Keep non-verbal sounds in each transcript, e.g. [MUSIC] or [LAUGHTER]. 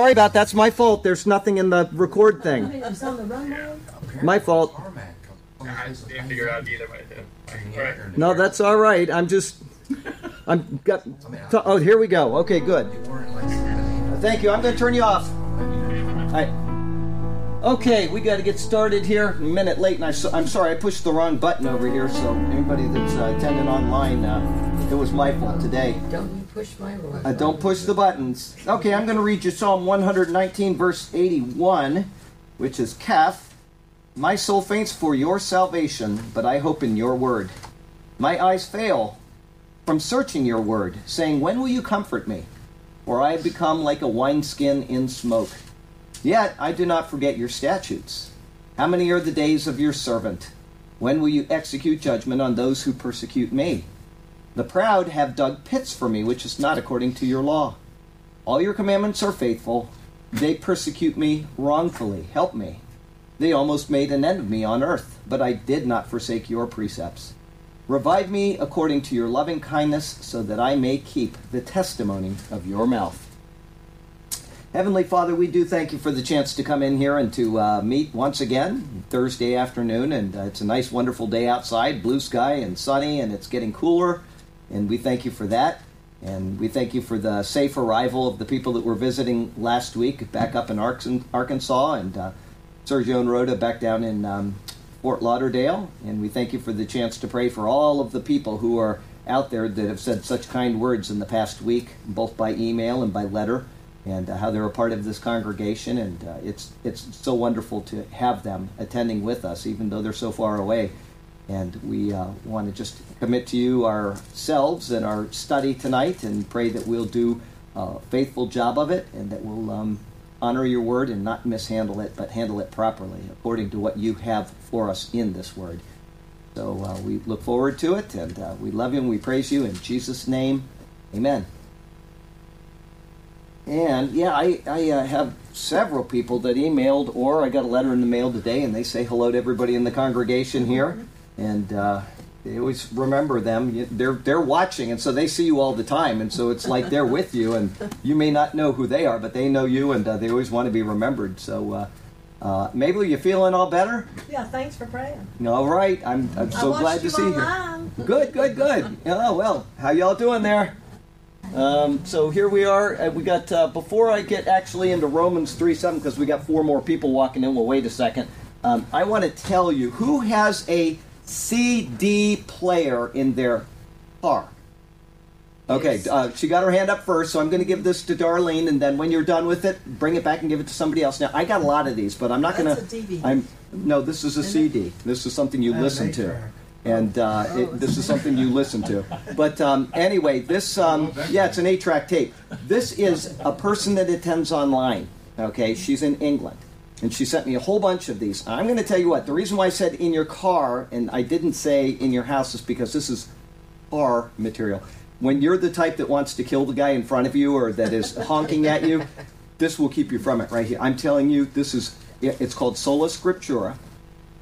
Sorry about that's my fault. There's nothing in the record thing. It's on the runway. My fault. I didn't figure it out either way. Right. No, that's all right. I'm just. I'm got. Oh, here we go. Okay, good. Thank you. I'm going to turn you off. All right. Okay, we got to get started here. A minute late, and I, I'm sorry I pushed the wrong button over here. So anybody that's uh, attending online, uh, it was my fault today. Don't you push my. Uh, don't push the buttons. Okay, I'm going to read you Psalm 119, verse 81, which is Keph. My soul faints for your salvation, but I hope in your word. My eyes fail from searching your word, saying, When will you comfort me? For I have become like a wineskin in smoke. Yet I do not forget your statutes. How many are the days of your servant? When will you execute judgment on those who persecute me? The proud have dug pits for me, which is not according to your law. All your commandments are faithful. They persecute me wrongfully. Help me. They almost made an end of me on earth, but I did not forsake your precepts. Revive me according to your loving kindness, so that I may keep the testimony of your mouth. Heavenly Father, we do thank you for the chance to come in here and to uh, meet once again Thursday afternoon. And uh, it's a nice, wonderful day outside, blue sky and sunny, and it's getting cooler. And we thank you for that. And we thank you for the safe arrival of the people that were visiting last week back up in Arkansas and uh, Sergio and Rhoda back down in um, Fort Lauderdale. And we thank you for the chance to pray for all of the people who are out there that have said such kind words in the past week, both by email and by letter and uh, how they're a part of this congregation. And uh, it's it's so wonderful to have them attending with us, even though they're so far away. And we uh, want to just commit to you ourselves and our study tonight, and pray that we'll do a faithful job of it, and that we'll um, honor your word and not mishandle it, but handle it properly according to what you have for us in this word. So uh, we look forward to it, and uh, we love you and we praise you in Jesus' name. Amen. And yeah, I, I uh, have several people that emailed, or I got a letter in the mail today, and they say hello to everybody in the congregation here, and uh, they always remember them. They're they're watching, and so they see you all the time, and so it's like they're with you, and you may not know who they are, but they know you, and uh, they always want to be remembered. So, uh, uh, Mabel, you feeling all better? Yeah, thanks for praying. All right, I'm I'm so glad to see you. Good, good, good. Oh well, how y'all doing there? Um, so here we are. Uh, we got uh, before I get actually into Romans three seven because we got four more people walking in. We'll wait a second. Um, I want to tell you who has a CD player in their car. Okay, uh, she got her hand up first, so I'm going to give this to Darlene, and then when you're done with it, bring it back and give it to somebody else. Now I got a lot of these, but I'm not going to. I'm no. This is a CD. This is something you listen to eight-track. and uh, it, this is something you listen to. But um, anyway, this um, yeah, it's an eight-track tape. This is a person that attends online. Okay, she's in England, and she sent me a whole bunch of these. I'm going to tell you what. The reason why I said in your car and I didn't say in your house is because this is our material. When you're the type that wants to kill the guy in front of you or that is [LAUGHS] honking at you, this will keep you from it right here. I'm telling you, this is. It's called Sola Scriptura.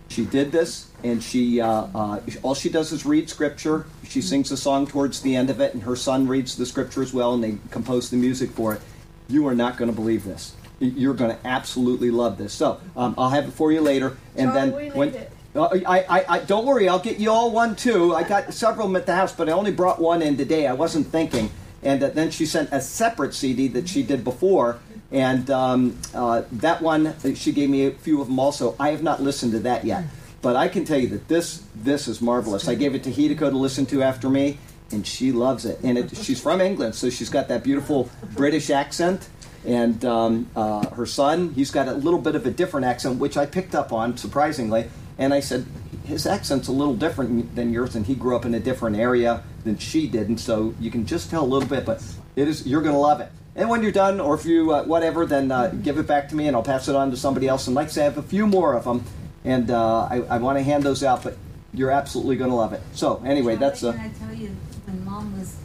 She did this, and she uh, uh, all she does is read scripture. She sings a song towards the end of it, and her son reads the scripture as well, and they compose the music for it. You are not going to believe this. You're going to absolutely love this. So um, I'll have it for you later, and Charlie, then when. it. Uh, I, I, I, don't worry, I'll get you all one too. I got several at the house, but I only brought one in today. I wasn't thinking. And uh, then she sent a separate CD that she did before, and um, uh, that one uh, she gave me a few of them also. I have not listened to that yet, but I can tell you that this this is marvelous. I gave it to Hideko to listen to after me, and she loves it. And it, she's from England, so she's got that beautiful British accent. And um, uh, her son, he's got a little bit of a different accent, which I picked up on surprisingly. And I said, his accent's a little different than yours, and he grew up in a different area than she did, and so you can just tell a little bit. But it is you're going to love it. And when you're done, or if you uh, whatever, then uh, give it back to me, and I'll pass it on to somebody else. And like I say, I have a few more of them, and uh, I, I want to hand those out. But you're absolutely going to love it. So anyway, that's Charlie, uh, Can I tell you, when mom was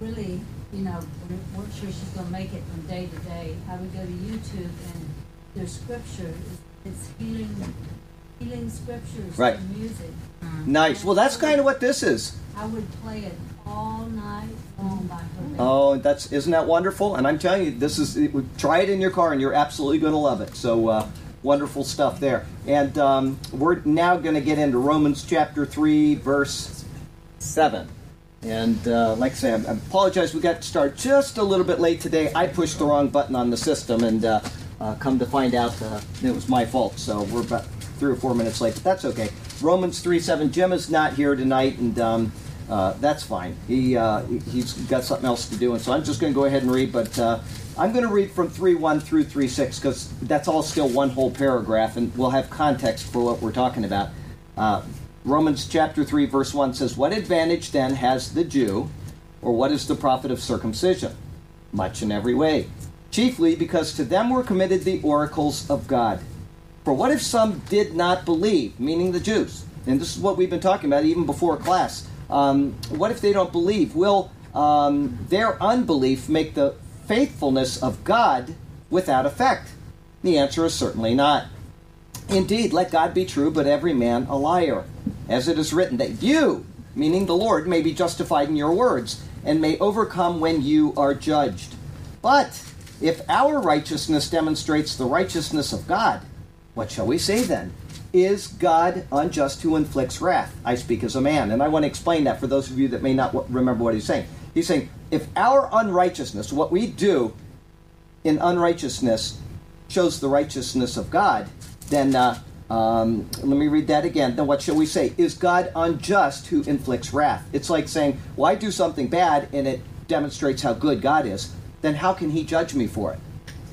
really, you know, sure she's gonna make it from day to day, I would go to YouTube and their scripture is, it's healing, healing scriptures Right. and music. nice. Well, that's kind of what this is. I would play it all night long by her. Oh, that's isn't that wonderful? And I'm telling you, this is it, try it in your car, and you're absolutely going to love it. So uh, wonderful stuff there. And um, we're now going to get into Romans chapter three, verse seven. And uh, like I say, I apologize. We got to start just a little bit late today. I pushed the wrong button on the system, and uh, uh, come to find out, uh, it was my fault. So we're about three or four minutes late, but that's okay. Romans three seven. Jim is not here tonight, and um, uh, that's fine. He uh, he's got something else to do, and so I'm just going to go ahead and read. But I'm going to read from three one through three six because that's all still one whole paragraph, and we'll have context for what we're talking about. Romans chapter 3, verse 1 says, What advantage then has the Jew, or what is the profit of circumcision? Much in every way. Chiefly because to them were committed the oracles of God. For what if some did not believe, meaning the Jews? And this is what we've been talking about even before class. Um, what if they don't believe? Will um, their unbelief make the faithfulness of God without effect? The answer is certainly not. Indeed, let God be true, but every man a liar. As it is written, that you, meaning the Lord, may be justified in your words, and may overcome when you are judged. But if our righteousness demonstrates the righteousness of God, what shall we say then? Is God unjust who inflicts wrath? I speak as a man, and I want to explain that for those of you that may not remember what he's saying. He's saying, if our unrighteousness, what we do in unrighteousness, shows the righteousness of God, then uh, um, let me read that again. Then what shall we say? Is God unjust who inflicts wrath? It's like saying, well, I do something bad and it demonstrates how good God is. Then how can He judge me for it?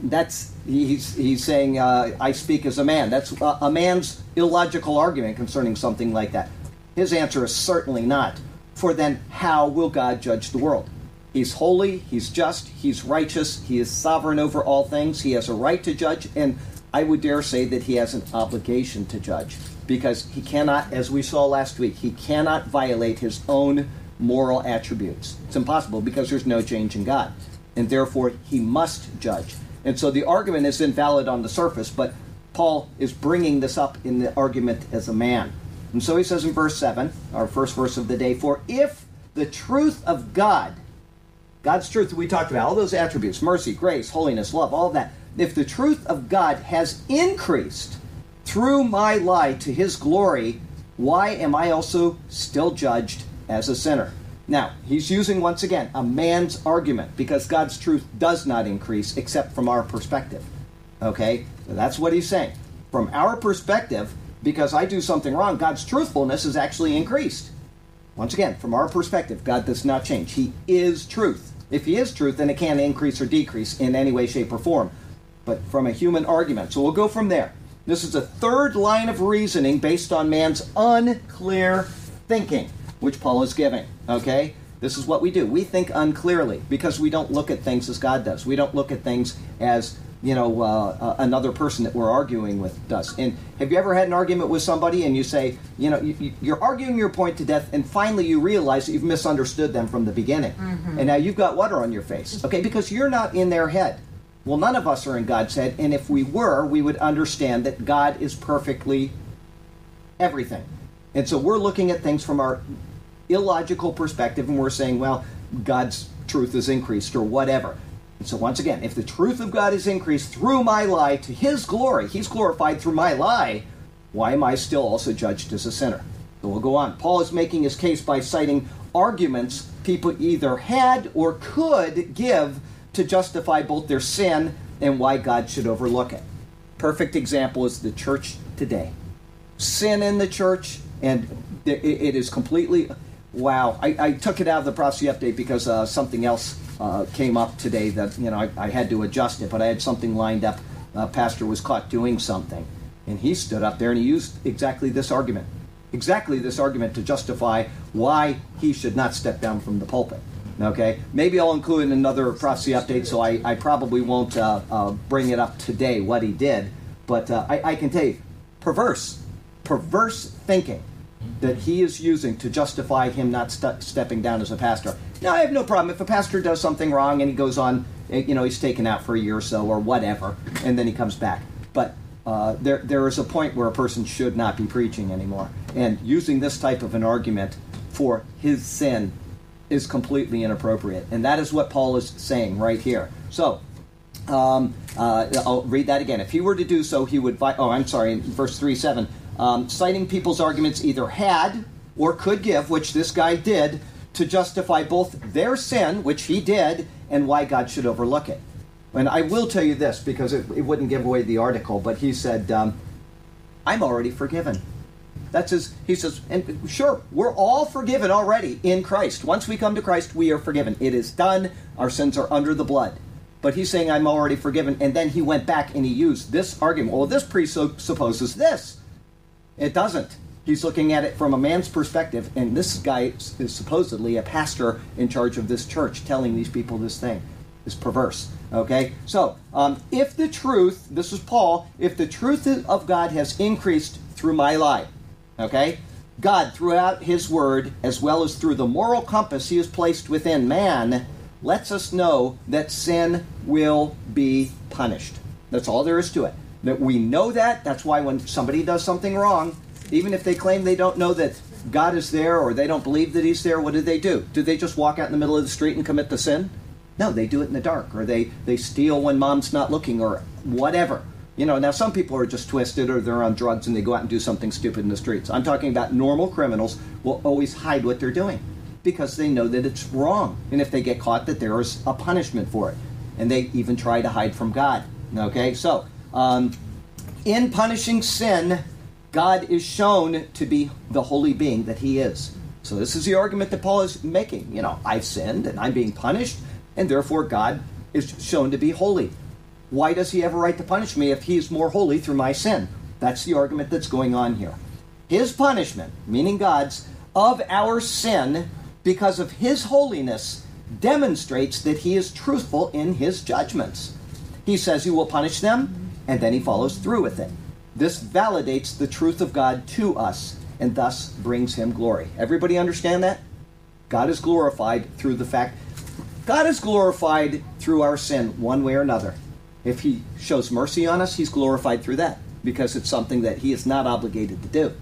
That's he's he's saying uh, I speak as a man. That's a, a man's illogical argument concerning something like that. His answer is certainly not. For then, how will God judge the world? He's holy, he's just, he's righteous, he is sovereign over all things, he has a right to judge, and I would dare say that he has an obligation to judge because he cannot, as we saw last week, he cannot violate his own moral attributes. It's impossible because there's no change in God, and therefore he must judge. And so the argument is invalid on the surface, but Paul is bringing this up in the argument as a man. And so he says in verse 7, our first verse of the day, For if the truth of God, God's truth that we talked about, all those attributes, mercy, grace, holiness, love, all that, if the truth of God has increased through my lie to his glory, why am I also still judged as a sinner? Now, he's using once again a man's argument because God's truth does not increase except from our perspective. Okay? So that's what he's saying. From our perspective, because I do something wrong, God's truthfulness is actually increased. Once again, from our perspective, God does not change. He is truth. If he is truth, then it can't increase or decrease in any way, shape, or form. But from a human argument. So we'll go from there. This is a third line of reasoning based on man's unclear thinking, which Paul is giving. Okay? This is what we do. We think unclearly because we don't look at things as God does. We don't look at things as you know uh, uh, another person that we're arguing with does. And have you ever had an argument with somebody and you say, you know, you, you're arguing your point to death, and finally you realize that you've misunderstood them from the beginning, and now you've got water on your face, okay? Because you're not in their head. Well, none of us are in God's head, and if we were, we would understand that God is perfectly everything. And so we're looking at things from our illogical perspective, and we're saying, well, God's truth is increased or whatever. And so, once again, if the truth of God is increased through my lie to His glory, He's glorified through my lie, why am I still also judged as a sinner? So we'll go on. Paul is making his case by citing arguments people either had or could give to justify both their sin and why God should overlook it. Perfect example is the church today. Sin in the church, and it is completely wow. I, I took it out of the prophecy update because uh, something else uh, came up today that you know I, I had to adjust it, but I had something lined up. Uh, pastor was caught doing something, and he stood up there and he used exactly this argument, exactly this argument to justify why he should not step down from the pulpit. Okay, maybe I'll include in another prophecy update, so I, I probably won't uh, uh, bring it up today what he did, but uh, I, I can tell you, perverse, perverse thinking that he is using to justify him not st- stepping down as a pastor. Now, I have no problem if a pastor does something wrong and he goes on, eh, you know, he's taken out for a year or so or whatever, and then he comes back. But uh, there, there is a point where a person should not be preaching anymore. And using this type of an argument for his sin is completely inappropriate. And that is what Paul is saying right here. So, um, uh, I'll read that again. If he were to do so, he would. Vi- oh, I'm sorry, in verse 3 7. Um, citing people's arguments either had or could give, which this guy did, to justify both their sin, which he did, and why God should overlook it. And I will tell you this because it, it wouldn't give away the article, but he said, um, I'm already forgiven. That's his, he says, and sure, we're all forgiven already in Christ. Once we come to Christ, we are forgiven. It is done. Our sins are under the blood. But he's saying, I'm already forgiven. And then he went back and he used this argument. Well, this presupposes this. It doesn't. He's looking at it from a man's perspective, and this guy is supposedly a pastor in charge of this church telling these people this thing. Is perverse. Okay? So, um, if the truth, this is Paul, if the truth of God has increased through my life, okay? God, throughout His Word, as well as through the moral compass He has placed within man, lets us know that sin will be punished. That's all there is to it. That we know that. That's why when somebody does something wrong, even if they claim they don't know that God is there or they don't believe that He's there, what do they do? Do they just walk out in the middle of the street and commit the sin? No, they do it in the dark, or they, they steal when mom's not looking, or whatever. You know, now some people are just twisted or they're on drugs and they go out and do something stupid in the streets. I'm talking about normal criminals will always hide what they're doing because they know that it's wrong. And if they get caught, that there is a punishment for it. And they even try to hide from God. Okay, so um, in punishing sin, God is shown to be the holy being that He is. So this is the argument that Paul is making. You know, I've sinned and I'm being punished and therefore God is shown to be holy. Why does he have a right to punish me if he's more holy through my sin? That's the argument that's going on here. His punishment, meaning God's, of our sin because of his holiness demonstrates that he is truthful in his judgments. He says he will punish them, and then he follows through with it. This validates the truth of God to us and thus brings him glory. Everybody understand that? God is glorified through the fact God is glorified through our sin one way or another. If He shows mercy on us, He's glorified through that because it's something that He is not obligated to do.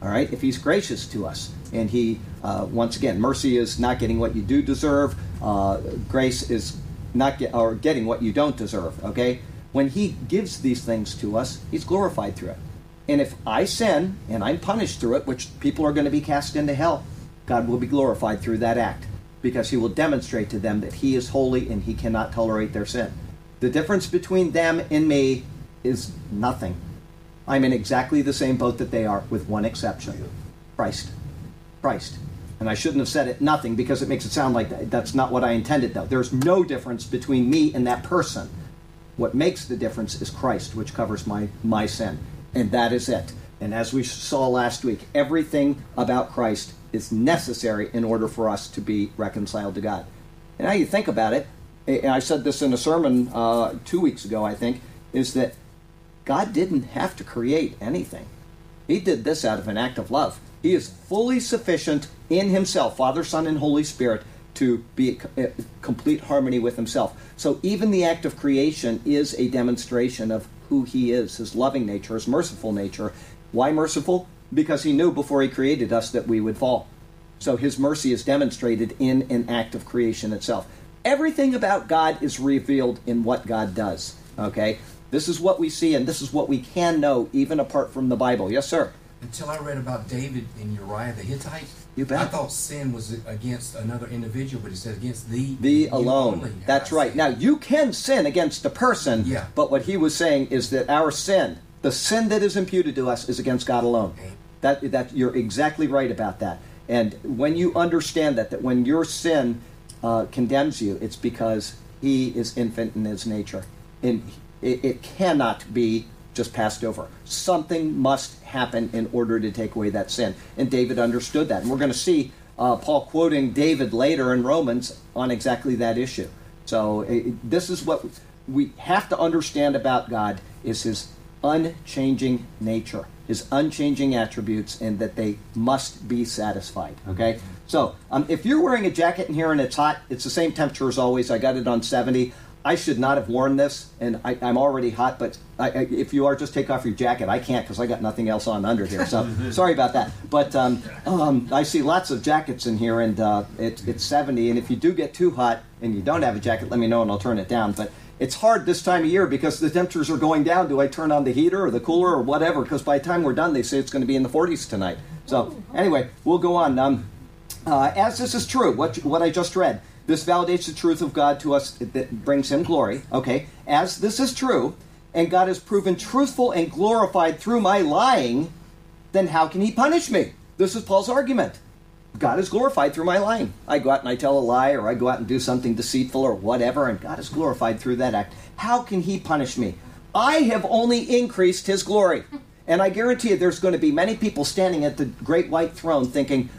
All right? If He's gracious to us, and He, uh, once again, mercy is not getting what you do deserve, uh, grace is not get, or getting what you don't deserve. Okay? When He gives these things to us, He's glorified through it. And if I sin and I'm punished through it, which people are going to be cast into hell, God will be glorified through that act because he will demonstrate to them that he is holy and he cannot tolerate their sin. The difference between them and me is nothing. I'm in exactly the same boat that they are, with one exception Christ. Christ. And I shouldn't have said it nothing because it makes it sound like that. that's not what I intended, though. There's no difference between me and that person. What makes the difference is Christ, which covers my, my sin. And that is it. And as we saw last week, everything about Christ is necessary in order for us to be reconciled to God. And now you think about it, and I said this in a sermon uh, two weeks ago, I think, is that God didn't have to create anything. He did this out of an act of love. He is fully sufficient in Himself, Father, Son, and Holy Spirit, to be in complete harmony with Himself. So even the act of creation is a demonstration of who He is, His loving nature, His merciful nature. Why merciful? because he knew before he created us that we would fall. So his mercy is demonstrated in an act of creation itself. Everything about God is revealed in what God does. Okay? This is what we see and this is what we can know even apart from the Bible. Yes, sir. Until I read about David and Uriah the Hittite, you bet. I thought sin was against another individual, but it said against thee. Thee alone. That's right. Now you can sin against a person, yeah. but what he was saying is that our sin, the sin that is imputed to us, is against God alone. Okay. That, that you're exactly right about that. And when you understand that, that when your sin uh, condemns you, it's because he is infant in his nature. And it, it cannot be just passed over. Something must happen in order to take away that sin. And David understood that. And we're going to see uh, Paul quoting David later in Romans on exactly that issue. So it, this is what we have to understand about God is his unchanging nature his unchanging attributes and that they must be satisfied. Okay? So, um, if you're wearing a jacket in here and it's hot, it's the same temperature as always. I got it on 70. I should not have worn this, and I, I'm already hot. But I, I, if you are, just take off your jacket. I can't because I got nothing else on under here. So [LAUGHS] sorry about that. But um, um, I see lots of jackets in here, and uh, it, it's 70. And if you do get too hot and you don't have a jacket, let me know and I'll turn it down. But it's hard this time of year because the temperatures are going down. Do I turn on the heater or the cooler or whatever? Because by the time we're done, they say it's going to be in the 40s tonight. So anyway, we'll go on. Um, uh, as this is true, what what I just read, this validates the truth of God to us that brings Him glory. Okay, as this is true, and God is proven truthful and glorified through my lying, then how can He punish me? This is Paul's argument. God is glorified through my lying. I go out and I tell a lie, or I go out and do something deceitful, or whatever, and God is glorified through that act. How can He punish me? I have only increased His glory. And I guarantee you, there's going to be many people standing at the great white throne thinking,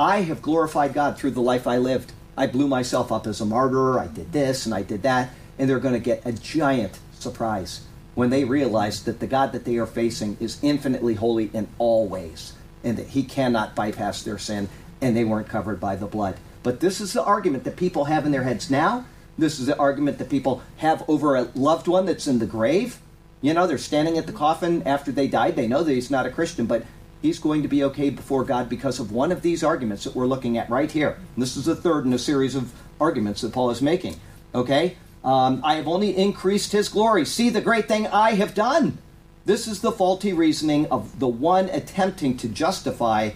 I have glorified God through the life I lived. I blew myself up as a martyr, I did this and I did that. And they're going to get a giant surprise when they realize that the God that they are facing is infinitely holy in all ways and that He cannot bypass their sin and they weren't covered by the blood. But this is the argument that people have in their heads now. This is the argument that people have over a loved one that's in the grave. You know, they're standing at the coffin after they died. They know that he's not a Christian, but he's going to be okay before God because of one of these arguments that we're looking at right here. And this is the third in a series of arguments that Paul is making. Okay? Um, I have only increased his glory. See the great thing I have done. This is the faulty reasoning of the one attempting to justify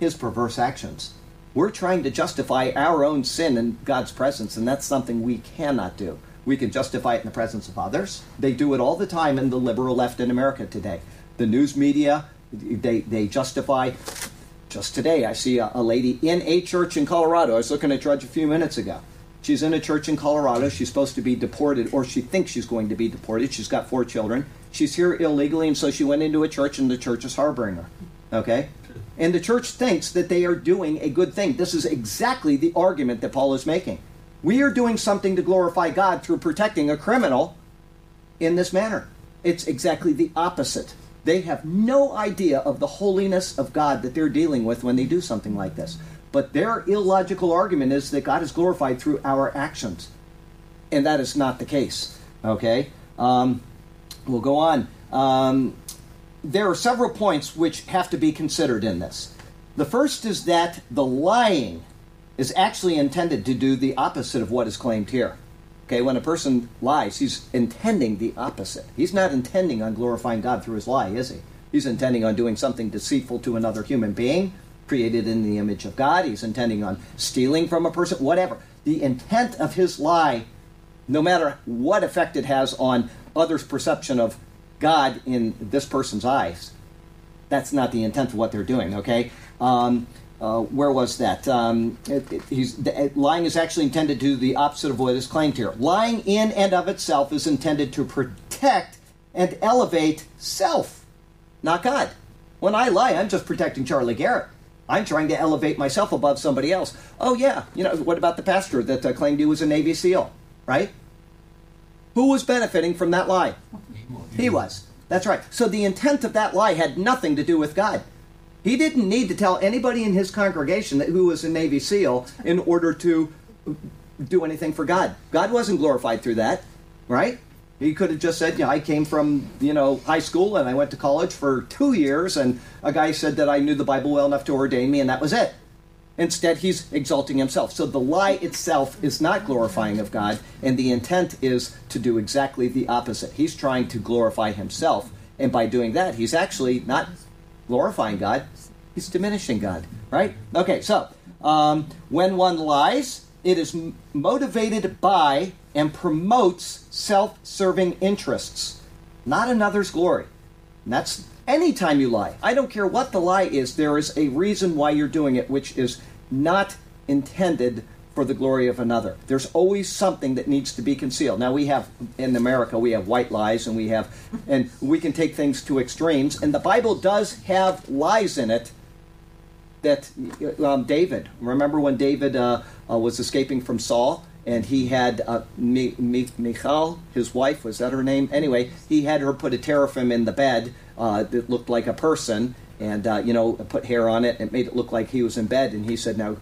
his perverse actions. We're trying to justify our own sin in God's presence, and that's something we cannot do. We can justify it in the presence of others. They do it all the time in the liberal left in America today. The news media, they, they justify. Just today, I see a, a lady in a church in Colorado. I was looking at Drudge a few minutes ago. She's in a church in Colorado. She's supposed to be deported, or she thinks she's going to be deported. She's got four children. She's here illegally, and so she went into a church, and the church is harboring her. Okay? And the church thinks that they are doing a good thing. This is exactly the argument that Paul is making. We are doing something to glorify God through protecting a criminal in this manner. It's exactly the opposite. They have no idea of the holiness of God that they're dealing with when they do something like this. But their illogical argument is that God is glorified through our actions. And that is not the case. Okay? Um, we'll go on. Um, there are several points which have to be considered in this. The first is that the lying is actually intended to do the opposite of what is claimed here. Okay, when a person lies, he's intending the opposite. He's not intending on glorifying God through his lie, is he? He's intending on doing something deceitful to another human being, created in the image of God. He's intending on stealing from a person, whatever. The intent of his lie, no matter what effect it has on others' perception of God in this person's eyes, that's not the intent of what they're doing, okay? Um, uh, where was that? Um, it, it, he's, the, lying is actually intended to do the opposite of what is claimed here. Lying in and of itself is intended to protect and elevate self, not God. When I lie, I'm just protecting Charlie Garrett. I'm trying to elevate myself above somebody else. Oh, yeah. You know, what about the pastor that uh, claimed he was a Navy SEAL, right? Who was benefiting from that lie? He was. That's right. So the intent of that lie had nothing to do with God. He didn't need to tell anybody in his congregation that who was a Navy SEAL in order to do anything for God. God wasn't glorified through that, right? He could have just said, "Yeah, I came from you know high school and I went to college for two years, and a guy said that I knew the Bible well enough to ordain me, and that was it." Instead, he's exalting himself. So the lie itself is not glorifying of God, and the intent is to do exactly the opposite. He's trying to glorify himself, and by doing that, he's actually not glorifying God, he's diminishing God, right? Okay, so um, when one lies, it is m- motivated by and promotes self serving interests, not another's glory. And that's anytime you lie. I don't care what the lie is, there is a reason why you're doing it, which is not intended for the glory of another. There's always something that needs to be concealed. Now we have in America we have white lies and we have and we can take things to extremes and the Bible does have lies in it that um, David, remember when David uh, uh, was escaping from Saul and he had uh, Mi- Mi- Michal, his wife, was that her name? Anyway, he had her put a teraphim in the bed uh, that looked like a person and, uh, you know, put hair on it and made it look like he was in bed. And he said, now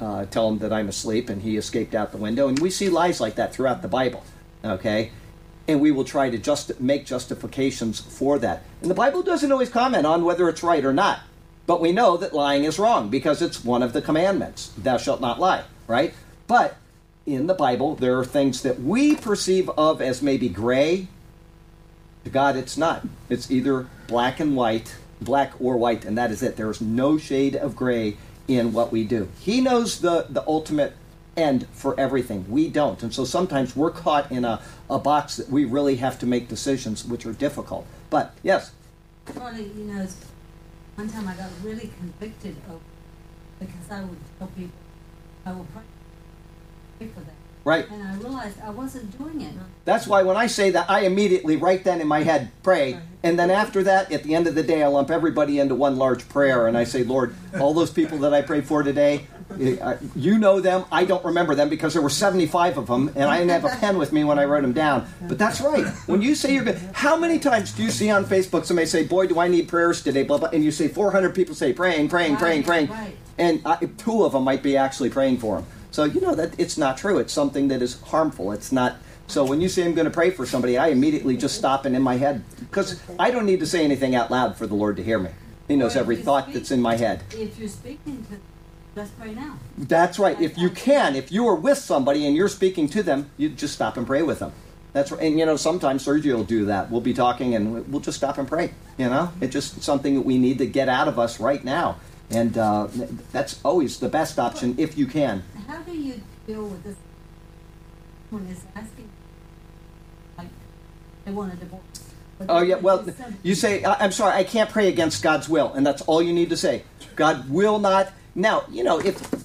uh, tell him that I'm asleep, and he escaped out the window. And we see lies like that throughout the Bible. Okay? And we will try to just make justifications for that. And the Bible doesn't always comment on whether it's right or not. But we know that lying is wrong because it's one of the commandments. Thou shalt not lie, right? But in the Bible, there are things that we perceive of as maybe gray. To God, it's not. It's either black and white, black or white, and that is it. There is no shade of gray in what we do. He knows the, the ultimate end for everything. We don't. And so sometimes we're caught in a, a box that we really have to make decisions which are difficult. But yes, Funny, you know, one time I got really convicted of, because I would tell people, I will pray, for that. Right. And I realized I wasn't doing it. That's why when I say that, I immediately right then in my head pray, and then after that, at the end of the day, I lump everybody into one large prayer, and I say, Lord, all those people that I prayed for today, eh, you know them. I don't remember them because there were 75 of them, and I didn't have a pen with me when I wrote them down. But that's right. When you say you're good, how many times do you see on Facebook somebody say, "Boy, do I need prayers today?" Blah blah, and you say 400 people say, "Praying, praying, praying, praying," right. and uh, two of them might be actually praying for them. So you know that it's not true. It's something that is harmful. It's not. So when you say I'm going to pray for somebody, I immediately just stop and in my head because I don't need to say anything out loud for the Lord to hear me. He knows every thought speak- that's in my head. If you're speaking to, let's pray now. That's right. If you can, if you are with somebody and you're speaking to them, you just stop and pray with them. That's right. And you know, sometimes Sergio will do that. We'll be talking and we'll just stop and pray. You know, it's just something that we need to get out of us right now. And uh, that's always the best option if you can. How do you deal with this? When is asking, like, they want a divorce. Oh yeah, well, you say I'm sorry, I can't pray against God's will, and that's all you need to say. God will not. Now, you know, if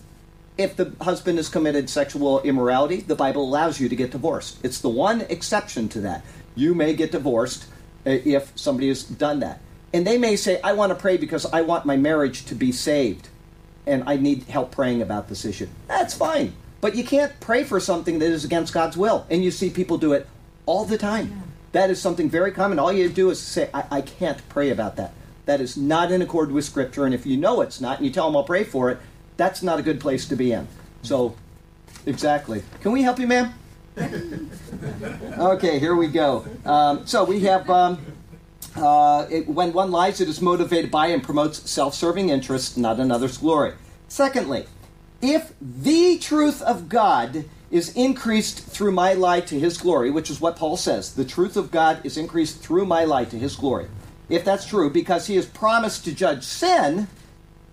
if the husband has committed sexual immorality, the Bible allows you to get divorced. It's the one exception to that. You may get divorced uh, if somebody has done that, and they may say, "I want to pray because I want my marriage to be saved, and I need help praying about this issue." That's fine, but you can't pray for something that is against God's will, and you see people do it all the time. Yeah. That is something very common. All you do is say, I, I can't pray about that. That is not in accord with Scripture. And if you know it's not, and you tell them I'll pray for it, that's not a good place to be in. So, exactly. Can we help you, ma'am? [LAUGHS] okay, here we go. Um, so we have um, uh, it, when one lies, it is motivated by and promotes self-serving interests, not another's glory. Secondly, if the truth of God is increased through my lie to his glory, which is what Paul says, the truth of God is increased through my lie to his glory. If that's true, because he has promised to judge sin,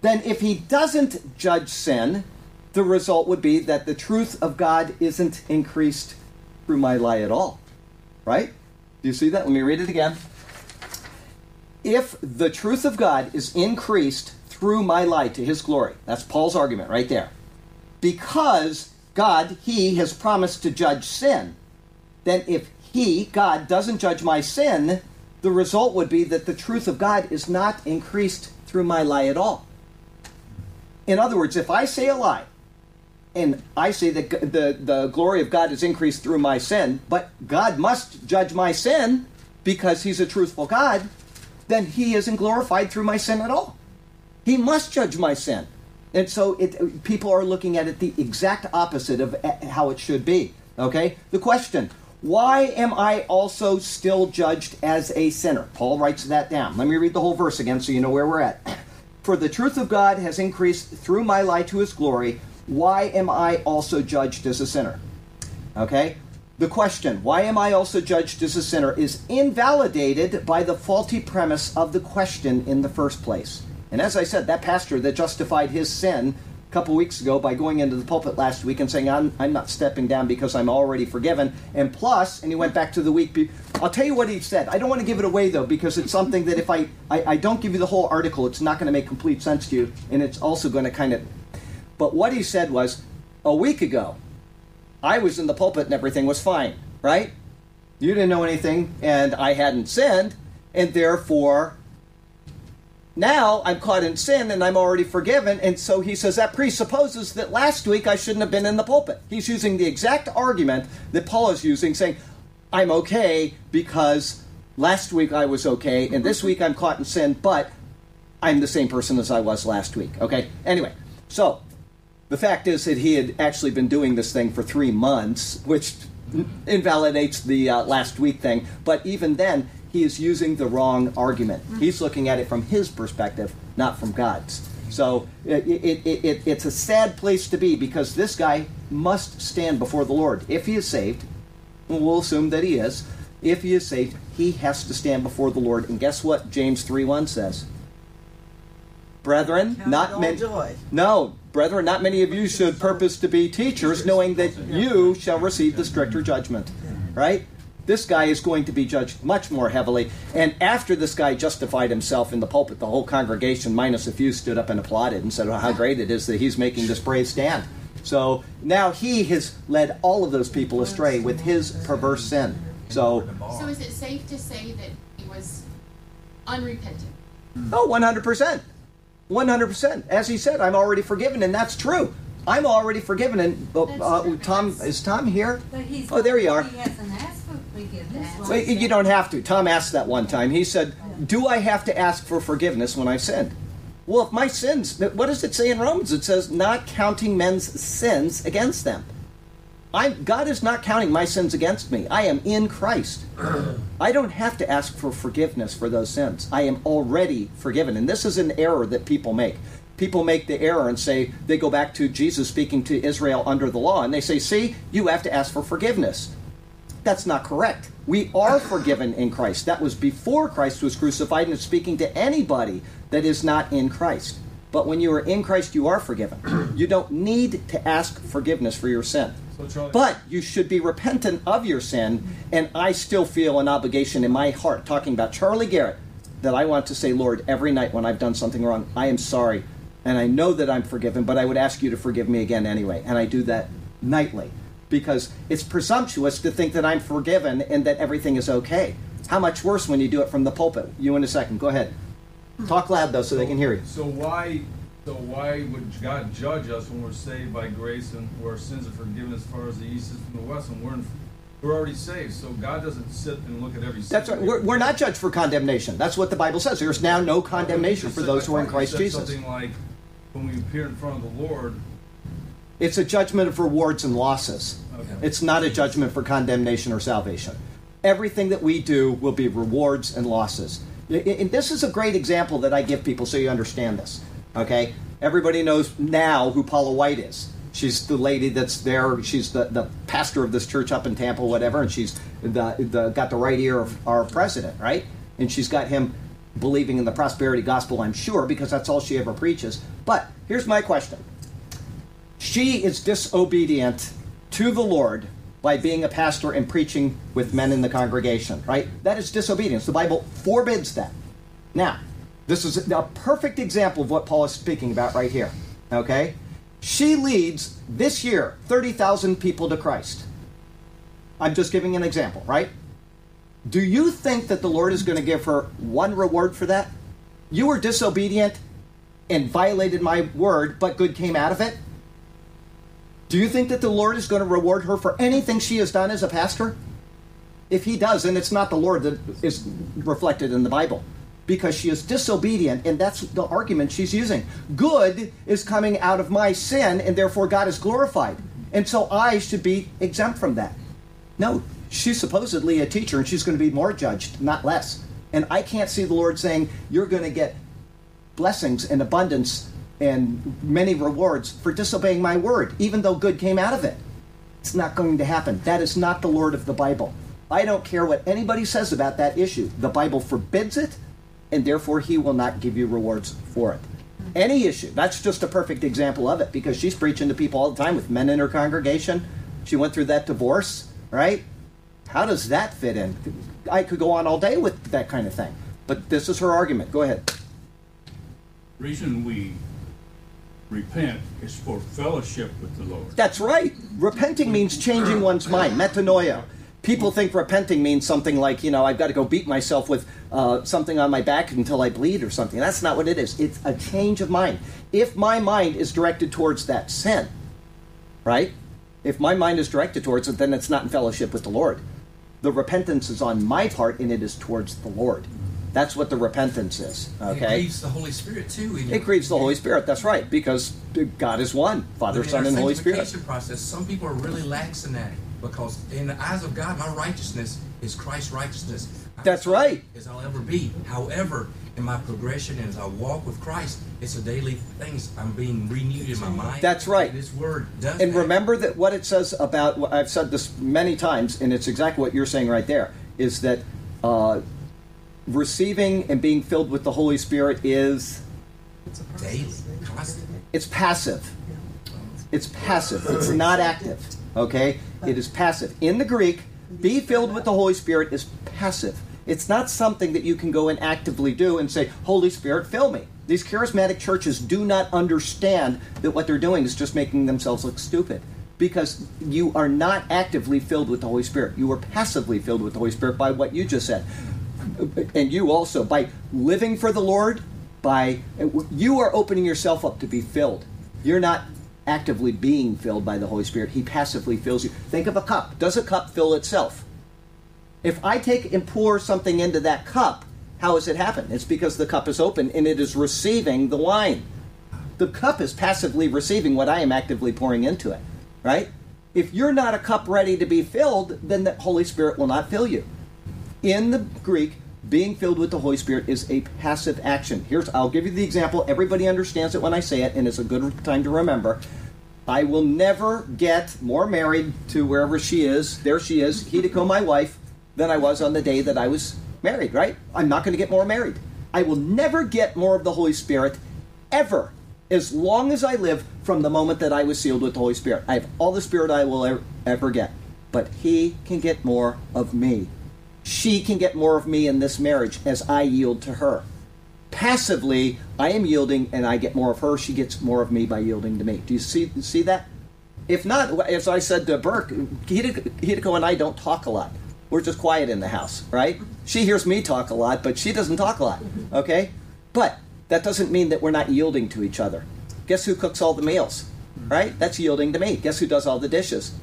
then if he doesn't judge sin, the result would be that the truth of God isn't increased through my lie at all. Right? Do you see that? Let me read it again. If the truth of God is increased through my lie to his glory, that's Paul's argument right there. Because God, he has promised to judge sin, then if he, God, doesn't judge my sin, the result would be that the truth of God is not increased through my lie at all. In other words, if I say a lie, and I say that the, the glory of God is increased through my sin, but God must judge my sin because He's a truthful God, then He isn't glorified through my sin at all. He must judge my sin. And so it, people are looking at it the exact opposite of how it should be. Okay? The question why am I also still judged as a sinner? Paul writes that down. Let me read the whole verse again so you know where we're at. [CLEARS THROAT] For the truth of God has increased through my lie to his glory. Why am I also judged as a sinner? Okay? The question, why am I also judged as a sinner, is invalidated by the faulty premise of the question in the first place. And as I said, that pastor that justified his sin a couple weeks ago by going into the pulpit last week and saying, I'm, I'm not stepping down because I'm already forgiven. And plus, and he went back to the week. I'll tell you what he said. I don't want to give it away, though, because it's something that if I, I, I don't give you the whole article, it's not going to make complete sense to you. And it's also going to kind of. But what he said was, a week ago, I was in the pulpit and everything was fine, right? You didn't know anything, and I hadn't sinned, and therefore now I'm caught in sin and I'm already forgiven. And so he says that presupposes that last week I shouldn't have been in the pulpit. He's using the exact argument that Paul is using, saying, I'm okay because last week I was okay, and this week I'm caught in sin, but I'm the same person as I was last week. Okay? Anyway, so the fact is that he had actually been doing this thing for three months, which invalidates the uh, last week thing. But even then, he is using the wrong argument. He's looking at it from his perspective, not from God's. So it, it, it, it, it's a sad place to be because this guy must stand before the Lord. If he is saved, we'll assume that he is. If he is saved, he has to stand before the Lord. And guess what James 3 1 says? Brethren, Count not men. joy. No, brethren, not many of you should purpose to be teachers, knowing that you shall receive the stricter judgment. Right? This guy is going to be judged much more heavily. And after this guy justified himself in the pulpit, the whole congregation, minus a few, stood up and applauded and said oh, how great it is that he's making this brave stand. So now he has led all of those people astray with his perverse sin. So, So is it safe to say that he was unrepentant? oh, 100%. 100%. As he said, I'm already forgiven, and that's true. I'm already forgiven. And uh, uh, Tom, is Tom here? But he's. Oh, there you are. He hasn't asked for forgiveness. Well, you don't have to. Tom asked that one time. He said, Do I have to ask for forgiveness when I've sinned? Well, if my sins, what does it say in Romans? It says, not counting men's sins against them. I, God is not counting my sins against me. I am in Christ. [CLEARS THROAT] I don't have to ask for forgiveness for those sins. I am already forgiven. And this is an error that people make. People make the error and say, they go back to Jesus speaking to Israel under the law, and they say, See, you have to ask for forgiveness. That's not correct. We are forgiven in Christ. That was before Christ was crucified, and speaking to anybody that is not in Christ. But when you are in Christ, you are forgiven. [CLEARS THROAT] You don't need to ask forgiveness for your sin. So But you should be repentant of your sin, and I still feel an obligation in my heart, talking about Charlie Garrett, that I want to say, Lord, every night when I've done something wrong, I am sorry, and I know that I'm forgiven, but I would ask you to forgive me again anyway. And I do that nightly because it's presumptuous to think that I'm forgiven and that everything is okay. How much worse when you do it from the pulpit? You in a second. Go ahead. Talk loud though, so they can hear you. So why, so why would God judge us when we're saved by grace and where our sins are forgiven as far as the east is from the west, and we're in, we're already saved? So God doesn't sit and look at every. That's right. We're, we're not judged for condemnation. That's what the Bible says. There's now no condemnation for those who are in Christ Jesus. Something like when we appear in front of the Lord. It's a judgment of rewards and losses. Okay. It's not a judgment for condemnation or salvation. Everything that we do will be rewards and losses. And this is a great example that I give people so you understand this. Okay? Everybody knows now who Paula White is. She's the lady that's there. She's the, the pastor of this church up in Tampa, whatever, and she's the, the, got the right ear of our president, right? And she's got him believing in the prosperity gospel, I'm sure, because that's all she ever preaches. But here's my question she is disobedient to the Lord by being a pastor and preaching with men in the congregation, right? That is disobedience. The Bible forbids that. Now, this is a perfect example of what Paul is speaking about right here, okay? She leads this year 30,000 people to Christ. I'm just giving an example, right? Do you think that the Lord is going to give her one reward for that? You were disobedient and violated my word, but good came out of it? Do you think that the Lord is going to reward her for anything she has done as a pastor? If he does, then it's not the Lord that is reflected in the Bible because she is disobedient, and that's the argument she's using. Good is coming out of my sin, and therefore God is glorified. And so I should be exempt from that. No, she's supposedly a teacher, and she's going to be more judged, not less. And I can't see the Lord saying, You're going to get blessings and abundance and many rewards for disobeying my word, even though good came out of it. It's not going to happen. That is not the Lord of the Bible. I don't care what anybody says about that issue. The Bible forbids it, and therefore He will not give you rewards for it. Any issue. That's just a perfect example of it because she's preaching to people all the time with men in her congregation. She went through that divorce, right? How does that fit in? I could go on all day with that kind of thing. But this is her argument. Go ahead. reason we repent is for fellowship with the Lord. That's right. Repenting means changing one's mind. Metanoia. People think repenting means something like, you know, I've got to go beat myself with uh, something on my back until I bleed or something. That's not what it is. It's a change of mind. If my mind is directed towards that sin, right? If my mind is directed towards it, then it's not in fellowship with the Lord. The repentance is on my part and it is towards the Lord. That's what the repentance is. Okay, It grieves the Holy Spirit too. It your- grieves the Holy Spirit. That's right, because God is one Father, Son, and Holy Spirit. process, some people are really lax in that. because in the eyes of God, my righteousness is Christ's righteousness. That's right. As I'll ever be. However, in my progression and as I walk with Christ, it's a daily thing. I'm being renewed in my mind. That's right. And this word does. And that. remember that what it says about, I've said this many times, and it's exactly what you're saying right there, is that uh, receiving and being filled with the Holy Spirit is, It's a daily, it's passive. It's passive. It's not active. Okay? It is passive. In the Greek, be filled with the Holy Spirit is passive. It's not something that you can go and actively do and say, Holy Spirit, fill me. These charismatic churches do not understand that what they're doing is just making themselves look stupid. Because you are not actively filled with the Holy Spirit. You are passively filled with the Holy Spirit by what you just said. And you also, by living for the Lord, by you are opening yourself up to be filled. You're not actively being filled by the Holy Spirit. He passively fills you. Think of a cup. Does a cup fill itself? If I take and pour something into that cup, how does it happen? It's because the cup is open and it is receiving the wine. The cup is passively receiving what I am actively pouring into it, right? If you're not a cup ready to be filled, then the Holy Spirit will not fill you. In the Greek, being filled with the Holy Spirit is a passive action. Here's I'll give you the example. Everybody understands it when I say it, and it's a good time to remember. I will never get more married to wherever she is. There she is, Hideko, my wife, than I was on the day that I was married, right? I'm not going to get more married. I will never get more of the Holy Spirit ever, as long as I live from the moment that I was sealed with the Holy Spirit. I have all the Spirit I will ever, ever get. But He can get more of me. She can get more of me in this marriage as I yield to her. Passively, I am yielding and I get more of her. She gets more of me by yielding to me. Do you see, see that? If not, as I said to Burke, Hideko and I don't talk a lot. We're just quiet in the house, right? She hears me talk a lot, but she doesn't talk a lot, okay? But that doesn't mean that we're not yielding to each other. Guess who cooks all the meals, right? That's yielding to me. Guess who does all the dishes?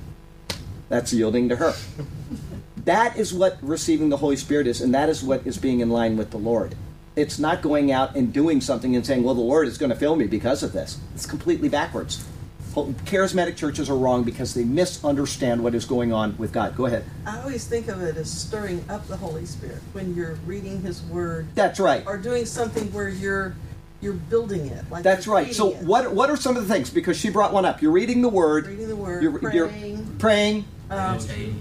That's yielding to her. That is what receiving the Holy Spirit is, and that is what is being in line with the Lord. It's not going out and doing something and saying, well, the Lord is going to fill me because of this. It's completely backwards. Charismatic churches are wrong because they misunderstand what is going on with God. Go ahead. I always think of it as stirring up the Holy Spirit when you're reading His Word That's right. or doing something where you're you're building it. Like That's right. So, it. what what are some of the things? Because she brought one up. You're reading the Word. Reading the Word, You're, you're praying, praying, um, Fellowship.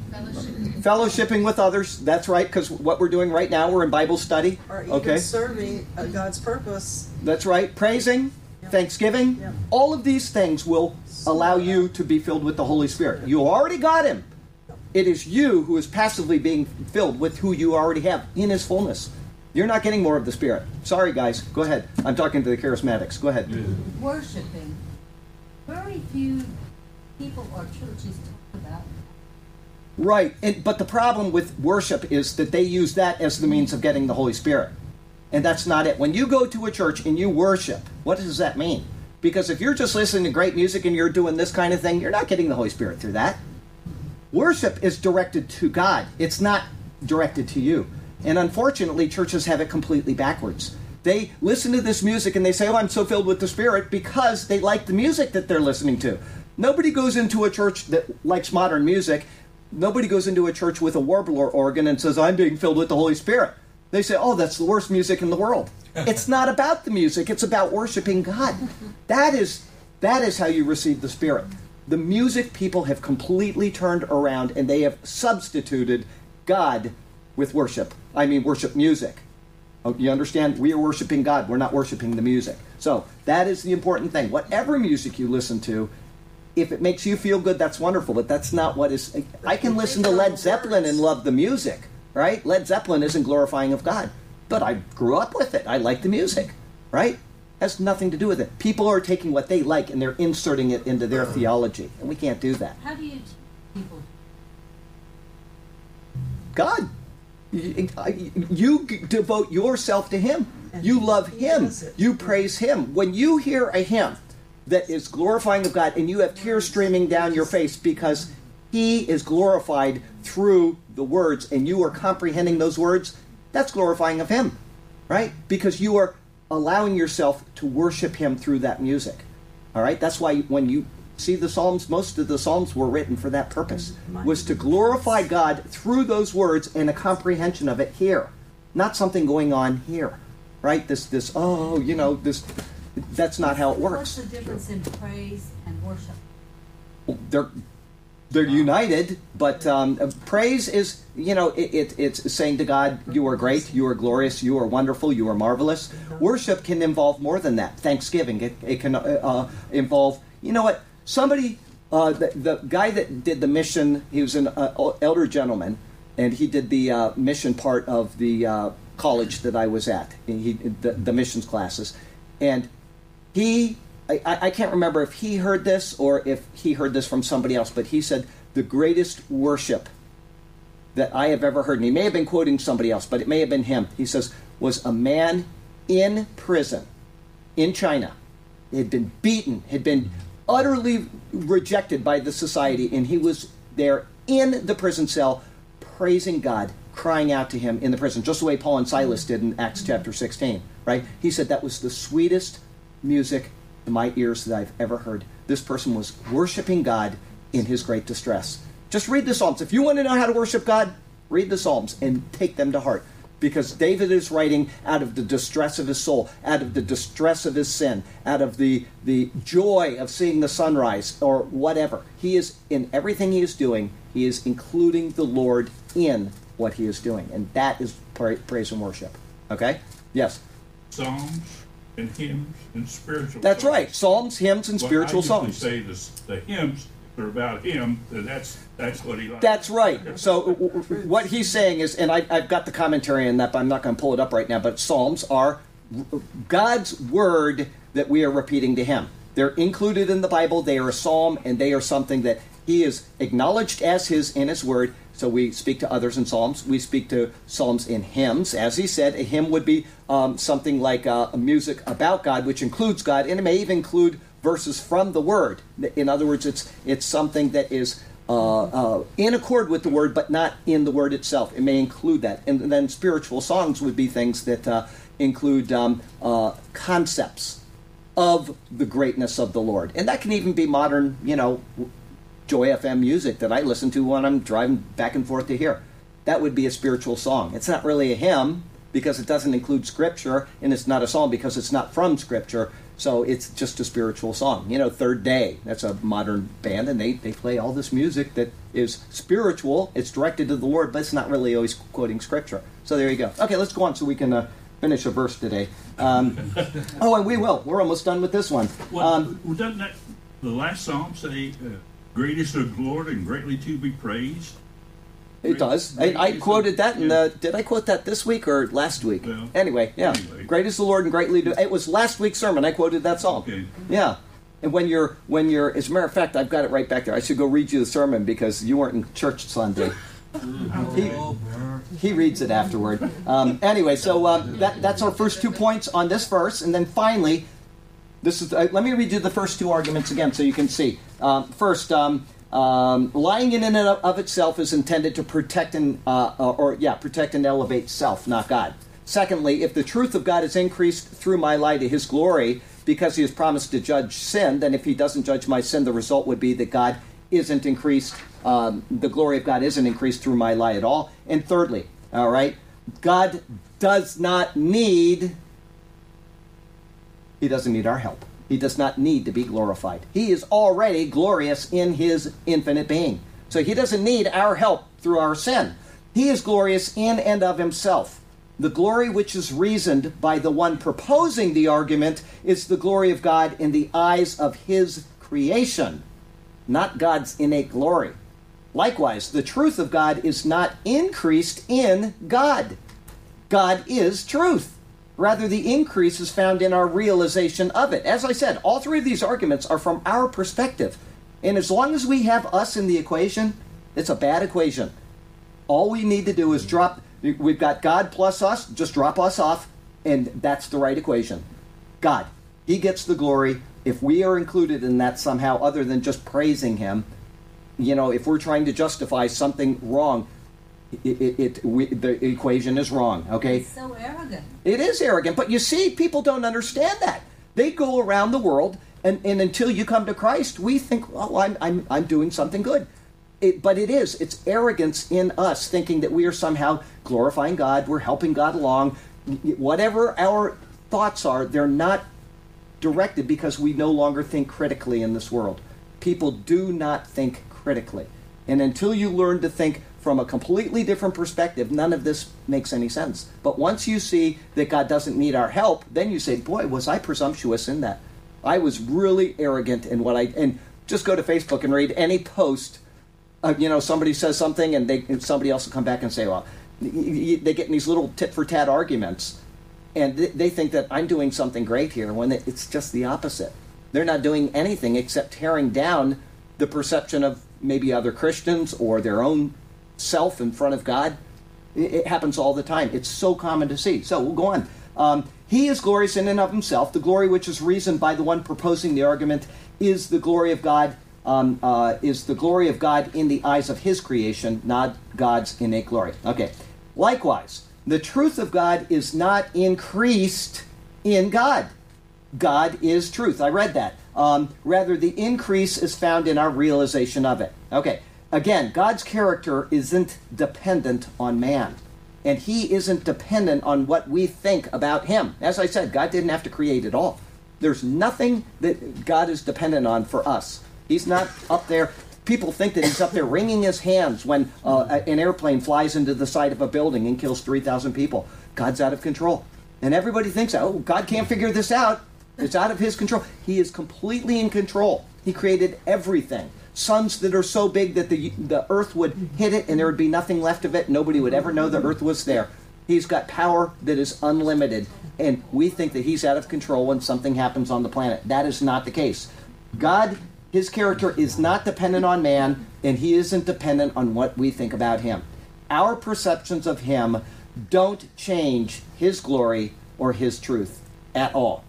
fellowshipping with others. That's right. Because what we're doing right now, we're in Bible study. or even Okay. serving uh, God's purpose. That's right. Praising, Yep. thanksgiving. Yep. All of these things will allow you to be filled with the Holy Spirit. You already got Him. It is you who is passively being filled with who you already have in His fullness. You're not getting more of the Spirit. Sorry, guys. Go ahead. I'm talking to the charismatics. Go ahead. worshiping. Very few people or churches talk about Right. And, but the problem with worship is that they use that as the means of getting the Holy Spirit. And that's not it. When you go to a church and you worship, what does that mean? Because if you're just listening to great music and you're doing this kind of thing, you're not getting the Holy Spirit through that. Worship is directed to God, it's not directed to you. And unfortunately, churches have it completely backwards. They listen to this music and they say, Oh, I'm so filled with the Spirit because they like the music that they're listening to. Nobody goes into a church that likes modern music. Nobody goes into a church with a warbler organ and says, I'm being filled with the Holy Spirit. They say, Oh, that's the worst music in the world. [LAUGHS] it's not about the music, it's about worshiping God. That is that is how you receive the Spirit. The music people have completely turned around and they have substituted God with worship. I mean, worship music. Oh, You understand? We are worshiping God. We're not worshiping the music. So that is the important thing. Whatever music you listen to, if it makes you feel good, that's wonderful. But that's not what is. I can listen to Led Zeppelin and love the music, right? Led Zeppelin isn't glorifying of God, but I grew up with it. I like the music, right? Has nothing to do with it. People are taking what they like and they're inserting it into their theology, and we can't do that. How do you people? God. You, you devote yourself to Him. You love Him. You praise Him. When you hear a hymn that is glorifying of God and you have tears streaming down your face because He is glorified through the words and you are comprehending those words, that's glorifying of Him, right? Because you are allowing yourself to worship Him through that music. All right? That's why when you See, the Psalms, most of the Psalms were written for that purpose, was to glorify God through those words and a comprehension of it here, not something going on here, right? This, this, oh, you know, this, that's not how it works. What's the difference in praise and worship? They're, they're united, but um, praise is, you know, it, it, it's saying to God, you are great, you are glorious, you are wonderful, you are marvelous. Worship can involve more than that. Thanksgiving, it, it can uh, uh, involve, you know what, somebody, uh, the, the guy that did the mission, he was an uh, elder gentleman, and he did the uh, mission part of the uh, college that I was at, he, the, the missions classes. And he I, I can't remember if he heard this or if he heard this from somebody else, but he said the greatest worship that I have ever heard, and he may have been quoting somebody else, but it may have been him. He says, was a man in prison in China. He had been beaten, had been utterly rejected by the society, and he was there in the prison cell praising God, crying out to him in the prison, just the way Paul and Silas did in Acts chapter 16, right? He said that was the sweetest music in my ears that I've ever heard. This person was worshiping God in his great distress. Just read the Psalms. If you want to know how to worship God, read the Psalms and take them to heart. Because David is writing out of the distress of his soul, out of the distress of his sin, out of the, the joy of seeing the sunrise, or whatever. He is, in everything he is doing, he is including the Lord in what he is doing. And that is pra- praise and worship. Okay? Yes. Psalms and hymns and spiritual. That's songs. right. Psalms, hymns, and Well, spiritual I songs. say this, the hymns are about him. and That's that's what he likes. That's right. So what he's saying is, and I, I've got the commentary on that, but I'm not going to pull it up right now. But Psalms are God's word that we are repeating to Him. They're included in the Bible. They are a psalm, and they are something that He is acknowledged as His in His word. So we speak to others in psalms. We speak to psalms in hymns. As he said, a hymn would be um, something like uh, a music about God, which includes God, and it may even include verses from the Word. In other words, it's it's something that is uh, uh, in accord with the Word, but not in the Word itself. It may include that, and then spiritual songs would be things that uh, include um, uh, concepts of the greatness of the Lord, and that can even be modern, you know, Joy FM music that I listen to when I'm driving back and forth to here. That would be a spiritual song. It's not really a hymn because it doesn't include scripture, and it's not a song because it's not from scripture. So it's just a spiritual song. You know, Third Day, that's a modern band, and they, they play all this music that is spiritual. It's directed to the Lord, but it's not really always quoting scripture. So there you go. Okay, let's go on so we can uh, finish a verse today. Um, [LAUGHS] oh, and we will. We're almost done with this one. Well, Um, well, doesn't that the last psalm say, uh, "Great of the Lord and greatly to be praised"? It does. I, I quoted that in the. Did I quote that this week or last week? Well, anyway, yeah. anyway. Great is the Lord and greatly to. It was last week's sermon. I quoted that song. Okay. Yeah. And when you're when you're as a matter of fact, I've got it right back there. I should go read you the sermon because you weren't in church Sunday. [LAUGHS] He, he reads it afterward. Um, anyway, so uh, that that's our first two points on this verse, and then finally, this is. Uh, let me read you the first two arguments again so you can see. Um, first, um, um, lying in and of itself is intended to protect and uh, uh, or yeah, protect and elevate self, not God. Secondly, if the truth of God is increased through my lie to His glory, because He has promised to judge sin, then if He doesn't judge my sin, the result would be that God isn't increased. Um, the glory of God isn't increased through my lie at all. And thirdly, all right, God does not need he doesn't need our help. He does not need to be glorified. He is already glorious in his infinite being. So he doesn't need our help through our sin. He is glorious in and of himself. The glory which is reasoned by the one proposing the argument is the glory of God in the eyes of his creation, not God's innate glory. Likewise, the truth of God is not increased in God. God is truth. Rather, the increase is found in our realization of it. As I said, all three of these arguments are from our perspective. And as long as we have us in the equation, it's a bad equation. All we need to do is drop, we've got God plus us, just drop us off, and that's the right equation. God, He gets the glory. If we are included in that somehow, other than just praising Him, you know, if we're trying to justify something wrong, it, it, it we, the equation is wrong. Okay, It's so arrogant. it is arrogant, but you see, people don't understand that. They go around the world And, and until you come to Christ, we think, oh, I'm, I'm, I'm doing something good. It, but it is. It's arrogance in us thinking that we are somehow glorifying God, we're helping God along. Whatever our thoughts are, they're not directed because we no longer think critically in this world. People do not think critically. And until you learn to think from a completely different perspective, none of this makes any sense. But once you see that God doesn't need our help, then you say, Boy, was I presumptuous in that. I was really arrogant in what I. And just go to Facebook and read any post. Uh, you know, somebody says something and they somebody else will come back and say, Well, they get in these little tit for tat arguments and they think that I'm doing something great here when it's just the opposite. They're not doing anything except tearing down the perception of maybe other Christians or their own self in front of God. It, happens all the time. It's so common to see. So we'll go on. Um, he is glorious in and of himself. The glory which is reasoned by the one proposing the argument is the glory of God. Um, uh, is the glory of God in the eyes of His creation, not God's innate glory. Okay. Likewise, the truth of God is not increased in God. God is truth. I read that. Um, rather, the increase is found in our realization of it. Okay, again, God's character isn't dependent on man. And he isn't dependent on what we think about him. As I said, God didn't have to create it all. There's nothing that God is dependent on for us. He's not up there. People think that he's up there wringing his hands when uh, an airplane flies into the side of a building and kills 3,000 people. God's out of control. And everybody thinks, oh, God can't figure this out. It's out of his control. He is completely in control. He created everything. Suns that are so big that the, the earth would hit it and there would be nothing left of it. Nobody would ever know the earth was there. He's got power that is unlimited. And we think that he's out of control when something happens on the planet. That is not the case. God, his character is not dependent on man, and he isn't dependent on what we think about him. Our perceptions of him don't change his glory or his truth at all.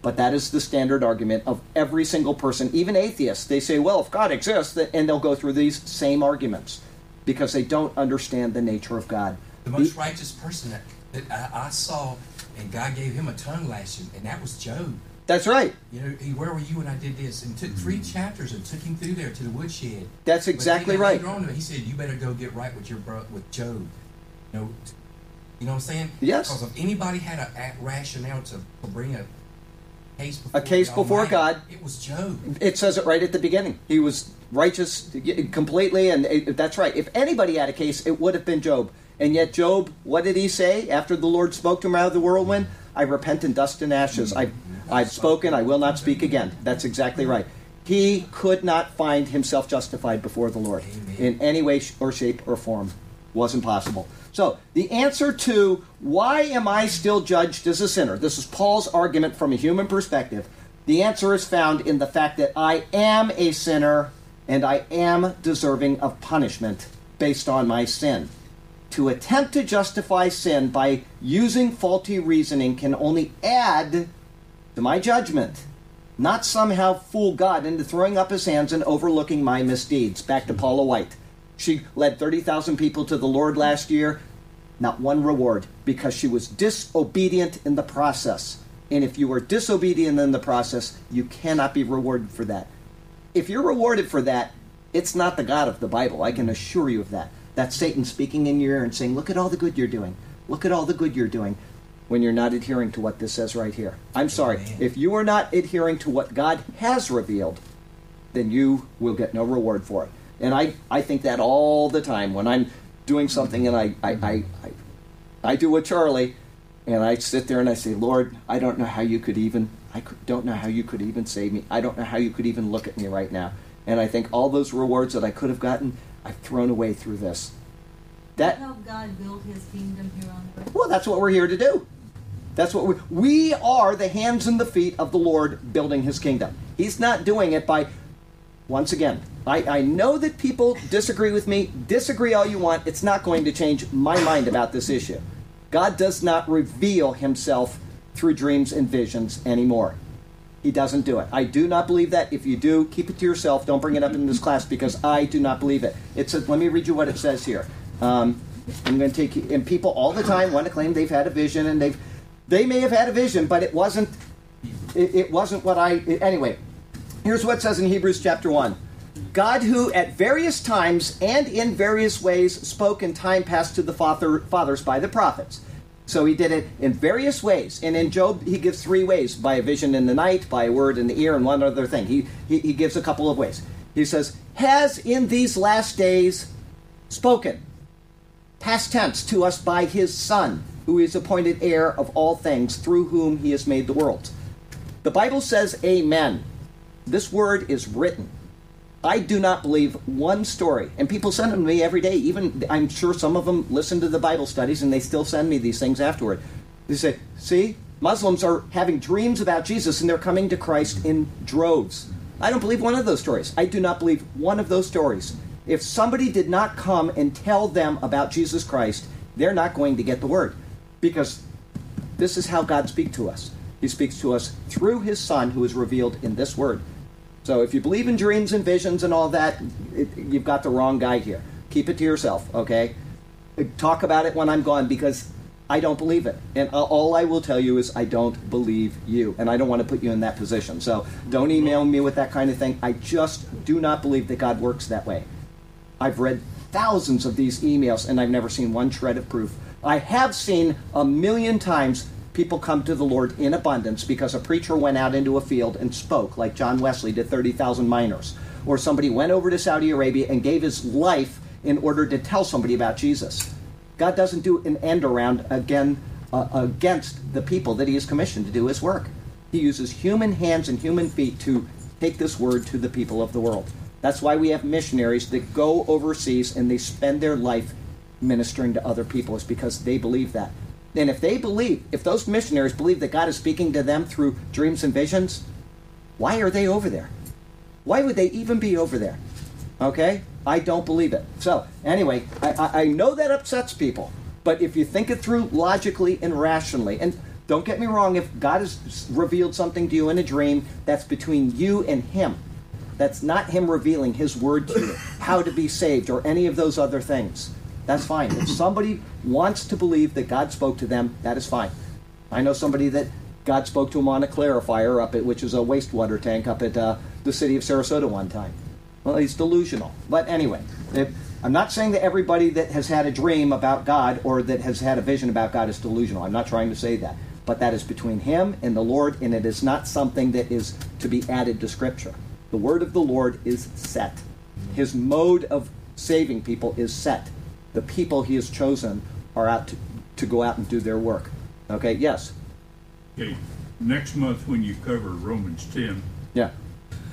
But that is the standard argument of every single person, even atheists. They say, well, if God exists, and they'll go through these same arguments because they don't understand the nature of God. The most the, righteous person that, that I, I, saw, and God gave him a tongue lashing, and that was Job. That's right. You know, he, where were you when I did this? And took three mm-hmm. chapters and took him through there to the woodshed. That's exactly then, right. On, he said, "You better go get right with your bro- with Job." You know, you know what I'm saying? Yes. Because if anybody had a, a rationale to, to bring a case before, a case before God. It was Job. It says it right at the beginning. He was righteous completely, and it, that's right. If anybody had a case, it would have been Job. And yet, Job, what did he say after the Lord spoke to him out of the whirlwind? I repent in dust and ashes. I, I've spoken, I will not speak again. That's exactly right. He could not find himself justified before the Lord Amen. in any way or shape or form. Wasn't possible. So, the answer to why am I still judged as a sinner? This is Paul's argument from a human perspective. The answer is found in the fact that I am a sinner and I am deserving of punishment based on my sin. To attempt to justify sin by using faulty reasoning can only add to my judgment, not somehow fool God into throwing up his hands and overlooking my misdeeds. Back to Paula White. She led 30,000 people to the Lord last year not one reward because she was disobedient in the process. And if you are disobedient in the process, you cannot be rewarded for that. If you're rewarded for that, it's not the God of the Bible. I can assure you of that. That's Satan speaking in your ear and saying, Look at all the good you're doing. Look at all the good you're doing when you're not adhering to what this says right here. I'm sorry. If you are not adhering to what God has revealed, then you will get no reward for it. And I, I think that all the time when I'm doing something and I, I, I, I, I do what Charlie, and I sit there and I say, Lord, I don't know how you could even, I don't know how you could even save me. I don't know how you could even look at me right now. And I think all those rewards that I could have gotten, I've thrown away through this. That help God build His kingdom here on earth. Well, that's what we're here to do. That's what we we are the hands and the feet of the Lord building His kingdom. He's not doing it by once again, I, I know that people disagree with me. Disagree all you want. It's not going to change my mind about this issue. God does not reveal himself through dreams and visions anymore. He doesn't do it. I do not believe that. If you do, keep it to yourself. Don't bring it up in this class because I do not believe it. It says, let me read you what it says here. Um, I'm going to take you, and people all the time want to claim they've had a vision, and they've, they may have had a vision, but it wasn't, it, it wasn't what I. It, anyway, Here's what it says in Hebrews chapter 1 God, who at various times and in various ways spoke in time past to the father, fathers by the prophets. So he did it in various ways. And in Job, he gives three ways by a vision in the night, by a word in the ear, and one other thing. He, he, he gives a couple of ways. He says, has in these last days spoken, past tense, to us by his Son, who is appointed heir of all things, through whom he has made the world. The Bible says, Amen. This word is written. I do not believe one story. And people send them to me every day. Even I'm sure some of them listen to the Bible studies and they still send me these things afterward. They say, see, Muslims are having dreams about Jesus and they're coming to Christ in droves. I don't believe one of those stories. I do not believe one of those stories. If somebody did not come and tell them about Jesus Christ, they're not going to get the word. Because this is how God speaks to us. He speaks to us through his Son, who is revealed in this word. So if you believe in dreams and visions and all that, it, you've got the wrong guy here. Keep it to yourself, okay? Talk about it when I'm gone because I don't believe it. And uh, all I will tell you is I don't believe you. And I don't want to put you in that position. So don't email me with that kind of thing. I just do not believe that God works that way. I've read thousands of these emails and I've never seen one shred of proof. I have seen a million times people come to the Lord in abundance because a preacher went out into a field and spoke, like John Wesley did 30,000 miners. Or somebody went over to Saudi Arabia and gave his life in order to tell somebody about Jesus. God doesn't do an end around again uh, against the people that He is commissioned to do His work. He uses human hands and human feet to take this word to the people of the world. That's why we have missionaries that go overseas and they spend their life ministering to other people, is because they believe that. And if they believe, if those missionaries believe that God is speaking to them through dreams and visions, why are they over there? Why would they even be over there? Okay? I don't believe it. So, anyway, I, I know that upsets people, but if you think it through logically and rationally, and don't get me wrong, if God has revealed something to you in a dream, that's between you and Him. That's not Him revealing His word to you, how to be saved, or any of those other things. That's fine. If somebody wants to believe that God spoke to them, that is fine. I know somebody that God spoke to him on a clarifier up at, which is a wastewater tank up at uh, the city of Sarasota one time. Well, he's delusional. But anyway, if, I'm not saying that everybody that has had a dream about God or that has had a vision about God is delusional. I'm not trying to say that. But that is between him and the Lord, and it is not something that is to be added to Scripture. The word of the Lord is set. His mode of saving people is set the people he has chosen are out to, to go out and do their work. Okay, yes. Okay, next month when you cover Romans 10, Yeah.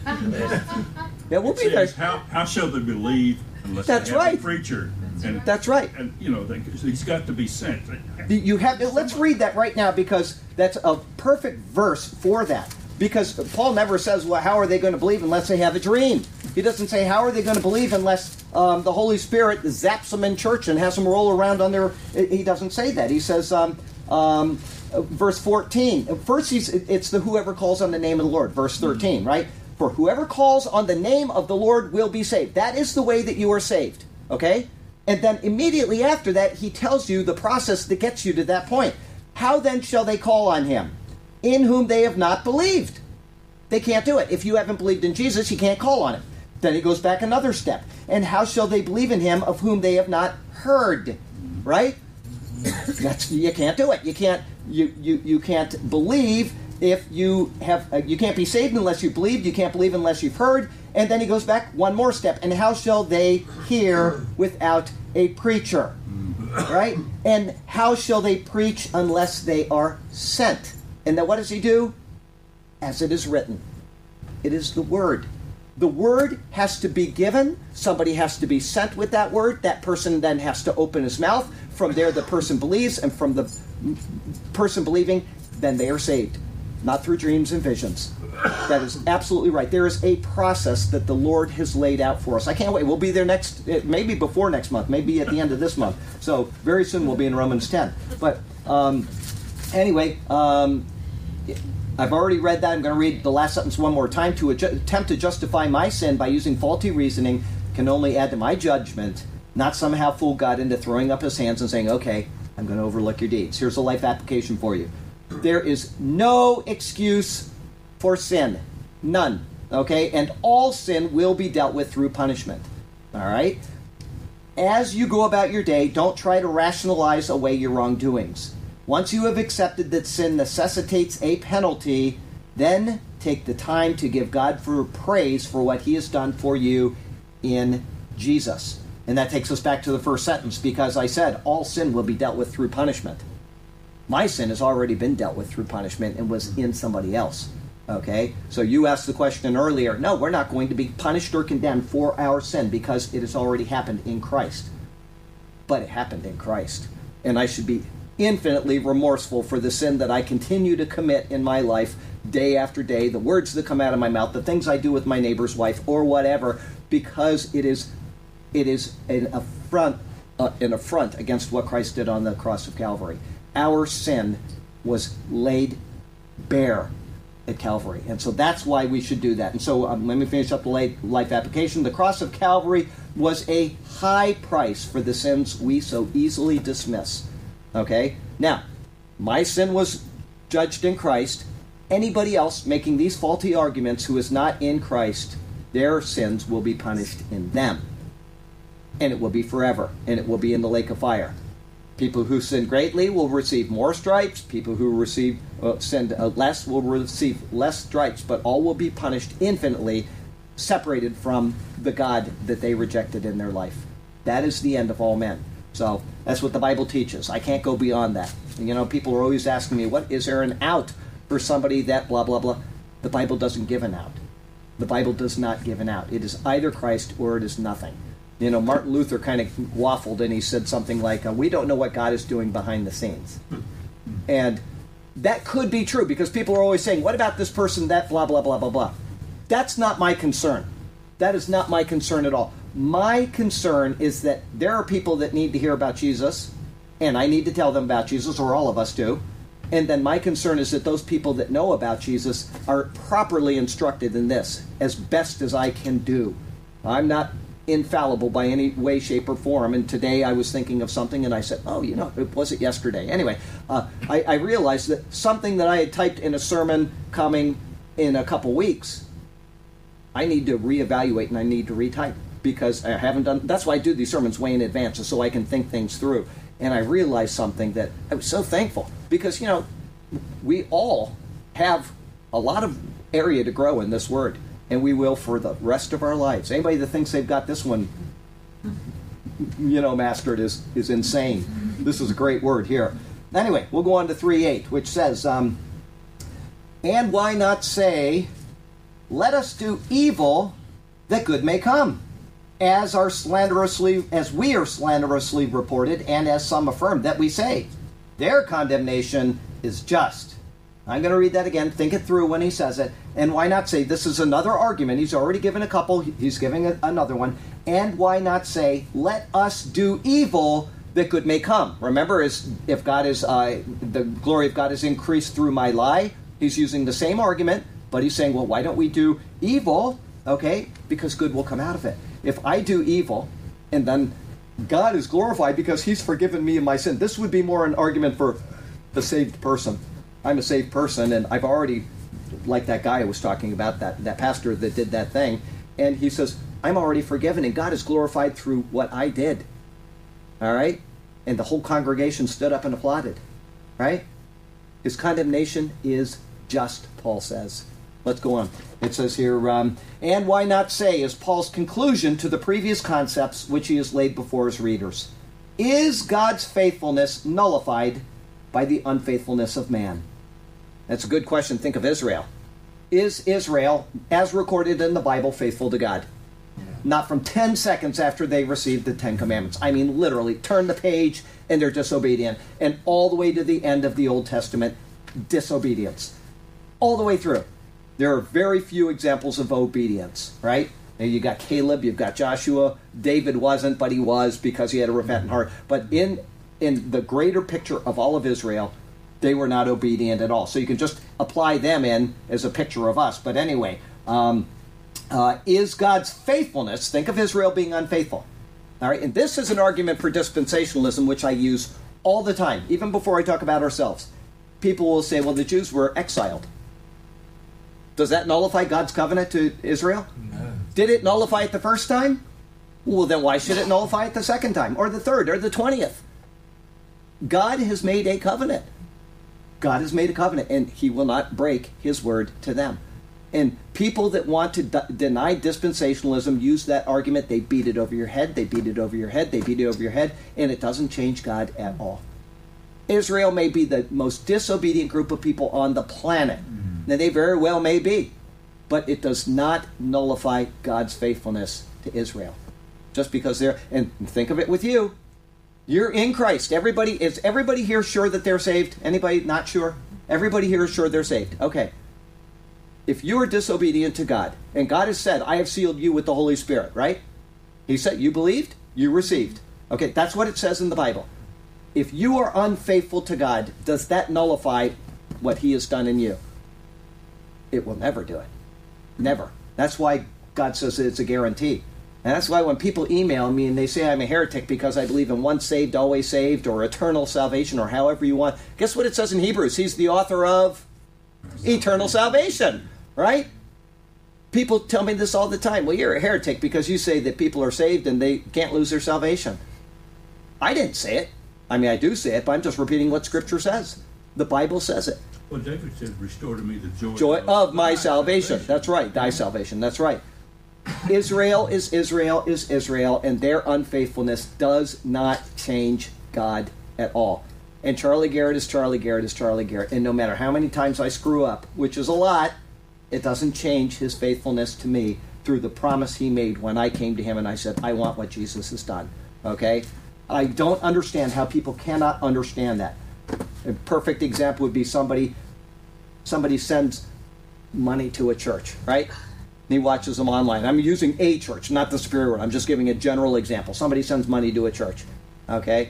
yeah, we'll be it there. how, how shall they believe unless That's they have right. a preacher? And, That's right. and, you know, they, he's got to be sent. You have let's read that right now because that's a perfect verse for that. Because Paul never says, "Well, how are they going to believe unless they have a dream?" He doesn't say, "How are they going to believe unless um, the Holy Spirit zaps them in church and has them roll around on their?" He doesn't say that. He says, um, um, verse fourteen. First, he's, it's the whoever calls on the name of the Lord. Verse thirteen, right? For whoever calls on the name of the Lord will be saved. That is the way that you are saved. Okay. And then immediately after that, he tells you the process that gets you to that point. How then shall they call on him? In whom they have not believed. They can't do it. If you haven't believed in Jesus, you can't call on him. Then he goes back another step. And how shall they believe in him of whom they have not heard? Right? [COUGHS] That's you can't do it. You can't you you, you can't believe if you have uh, you can't be saved unless you believed. You can't believe unless you've heard. And then he goes back one more step. And how shall they hear without a preacher? Right? And how shall they preach unless they are sent? And then what does he do? As it is written. It is the word. The word has to be given. Somebody has to be sent with that word. That person then has to open his mouth. From there, the person believes, and from the person believing, then they are saved. Not through dreams and visions. That is absolutely right. There is a process that the Lord has laid out for us. I can't wait. We'll be there next, eh, maybe before next month, maybe at the end of this month. So very soon we'll be in Romans 10. But um, anyway, um, I've already read that. I'm going to read the last sentence one more time. To adju- attempt to justify my sin by using faulty reasoning can only add to my judgment, not somehow fool God into throwing up his hands and saying, okay, I'm going to overlook your deeds. Here's a life application for you. There is no excuse for sin. None. Okay? And all sin will be dealt with through punishment. All right? As you go about your day, don't try to rationalize away your wrongdoings. Once you have accepted that sin necessitates a penalty, then take the time to give God for praise for what he has done for you in Jesus. And that takes us back to the first sentence because I said all sin will be dealt with through punishment. My sin has already been dealt with through punishment and was in somebody else. Okay? So you asked the question earlier. No, we're not going to be punished or condemned for our sin because it has already happened in Christ. But it happened in Christ. And I should be infinitely remorseful for the sin that I continue to commit in my life day after day, the words that come out of my mouth, the things I do with my neighbor's wife or whatever, because it is it is an affront uh, an affront against what Christ did on the cross of Calvary. Our sin was laid bare at Calvary. And so that's why we should do that. And so um, let me finish up the life application. The cross of Calvary was a high price for the sins we so easily dismiss. Okay? Now, my sin was judged in Christ. Anybody else making these faulty arguments who is not in Christ, their sins will be punished in them. And it will be forever. And it will be in the lake of fire. People who sin greatly will receive more stripes. People who receive uh, sin uh, less will receive less stripes, but all will be punished infinitely, separated from the God that they rejected in their life. That is the end of all men. So that's what the Bible teaches. I can't go beyond that. You know, people are always asking me, "What is there an out for somebody that blah blah blah?" The Bible doesn't give an out. The Bible does not give an out. It is either Christ or it is nothing you know, Martin Luther kind of waffled and he said something like, uh, We don't know what God is doing behind the scenes. And that could be true because people are always saying, What about this person, that, blah, blah, blah, blah, blah. That's not my concern. That is not my concern at all. My concern is that there are people that need to hear about Jesus, and I need to tell them about Jesus, or all of us do. And then my concern is that those people that know about Jesus are properly instructed in this as best as I can do. I'm not infallible by any way, shape, or form. And today I was thinking of something and I said, oh, you know, it was it yesterday. Anyway, uh, I, I, realized that something that I had typed in a sermon coming in a couple weeks, I need to reevaluate and I need to retype because I haven't done. That's why I do these sermons way in advance, so I can think things through. And I realized something that I was so thankful because you know we all have a lot of area to grow in this word and we will for the rest of our lives. Anybody that thinks they've got this one, you know, mastered is, is insane. This is a great word here. Anyway, we'll go on to 3 8, which says, um, And why not say, Let us do evil that good may come? As are slanderously as we are slanderously reported, and as some affirm that we say, their condemnation is just. I'm going to read that again. Think it through when he says it. And why not say, this is another argument? He's already given a couple, he's giving a, another one. And why not say, let us do evil that good may come? Remember, is if God is, uh, the glory of God is increased through my lie, he's using the same argument, but he's saying, well, why don't we do evil? Okay, because good will come out of it. If I do evil, and then God is glorified because he's forgiven me of my sin, this would be more an argument for the saved person. I'm a saved person, and I've already like that guy I was talking about, that, that pastor that did that thing. And he says, I'm already forgiven, and God is glorified through what I did. All right? And the whole congregation stood up and applauded. Right? His condemnation is just, Paul says. Let's go on. It says here, um, and why not say, is Paul's conclusion to the previous concepts which he has laid before his readers. Is God's faithfulness nullified by the unfaithfulness of man? That's a good question. Think of Israel. Is Israel, as recorded in the Bible, faithful to God? Not from 10 seconds after they received the Ten Commandments. I mean, literally, turn the page and they're disobedient. And all the way to the end of the Old Testament, disobedience. All the way through. There are very few examples of obedience, right? Now you got Caleb, you've got Joshua. David wasn't, but he was because he had a repentant heart. But in in the greater picture of all of Israel, they were not obedient at all. So you can just apply them in as a picture of us. But anyway, um, uh, is God's faithfulness, think of Israel being unfaithful. All right, and this is an argument for dispensationalism, which I use all the time, even before I talk about ourselves. People will say, well, the Jews were exiled. Does that nullify God's covenant to Israel? No. Did it nullify it the first time? Well, then why should it nullify it the second time, or the third, or the twentieth? God has made a covenant. God has made a covenant, and He will not break His word to them. And people that want to d- deny dispensationalism use that argument. They beat it over your head, they beat it over your head, they beat it over your head, and it doesn't change God at all. Israel may be the most disobedient group of people on the planet. Now, they very well may be, but it does not nullify God's faithfulness to Israel. Just because they're, and think of it with you. You're in Christ. Everybody is everybody here sure that they're saved? Anybody not sure? Everybody here is sure they're saved. Okay. If you are disobedient to God, and God has said, I have sealed you with the Holy Spirit, right? He said, You believed, you received. Okay, that's what it says in the Bible. If you are unfaithful to God, does that nullify what He has done in you? It will never do it. Never. That's why God says it's a guarantee. And that's why when people email me and they say I'm a heretic because I believe in once saved, always saved, or eternal salvation, or however you want, guess what it says in Hebrews? He's the author of eternal salvation, right? People tell me this all the time. Well, you're a heretic because you say that people are saved and they can't lose their salvation. I didn't say it. I mean, I do say it, but I'm just repeating what Scripture says. The Bible says it. Well, David said, restore to me the joy, Joy of my salvation. That's right. Thy salvation. That's right. Israel is Israel is Israel, and their unfaithfulness does not change God at all. And Charlie Garrett is Charlie Garrett is Charlie Garrett. And no matter how many times I screw up, which is a lot, it doesn't change his faithfulness to me through the promise he made when I came to him and I said, I want what Jesus has done. Okay? I don't understand how people cannot understand that. A perfect example would be somebody somebody sends money to a church, right? And he watches them online. I'm using a church, not the superior one. I'm just giving a general example. Somebody sends money to a church, okay?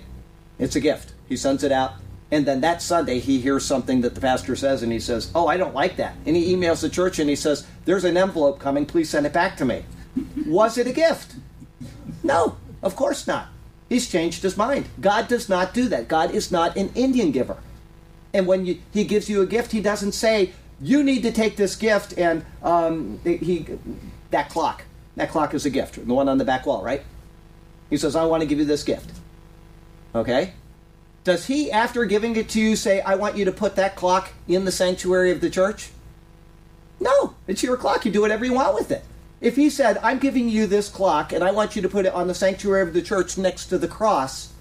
It's a gift. He sends it out. And then that Sunday, he hears something that the pastor says, and he says, Oh, I don't like that. And he emails the church and he says, There's an envelope coming. Please send it back to me. Was it a gift? No, of course not. He's changed his mind. God does not do that. God is not an Indian giver. And when you, he gives you a gift, he doesn't say, you need to take this gift and um, he that clock. That clock is a gift, the one on the back wall, right? He says, I want to give you this gift. Okay? Does he, after giving it to you, say, I want you to put that clock in the sanctuary of the church? No, it's your clock. You do whatever you want with it. If he said, I'm giving you this clock and I want you to put it on the sanctuary of the church next to the cross,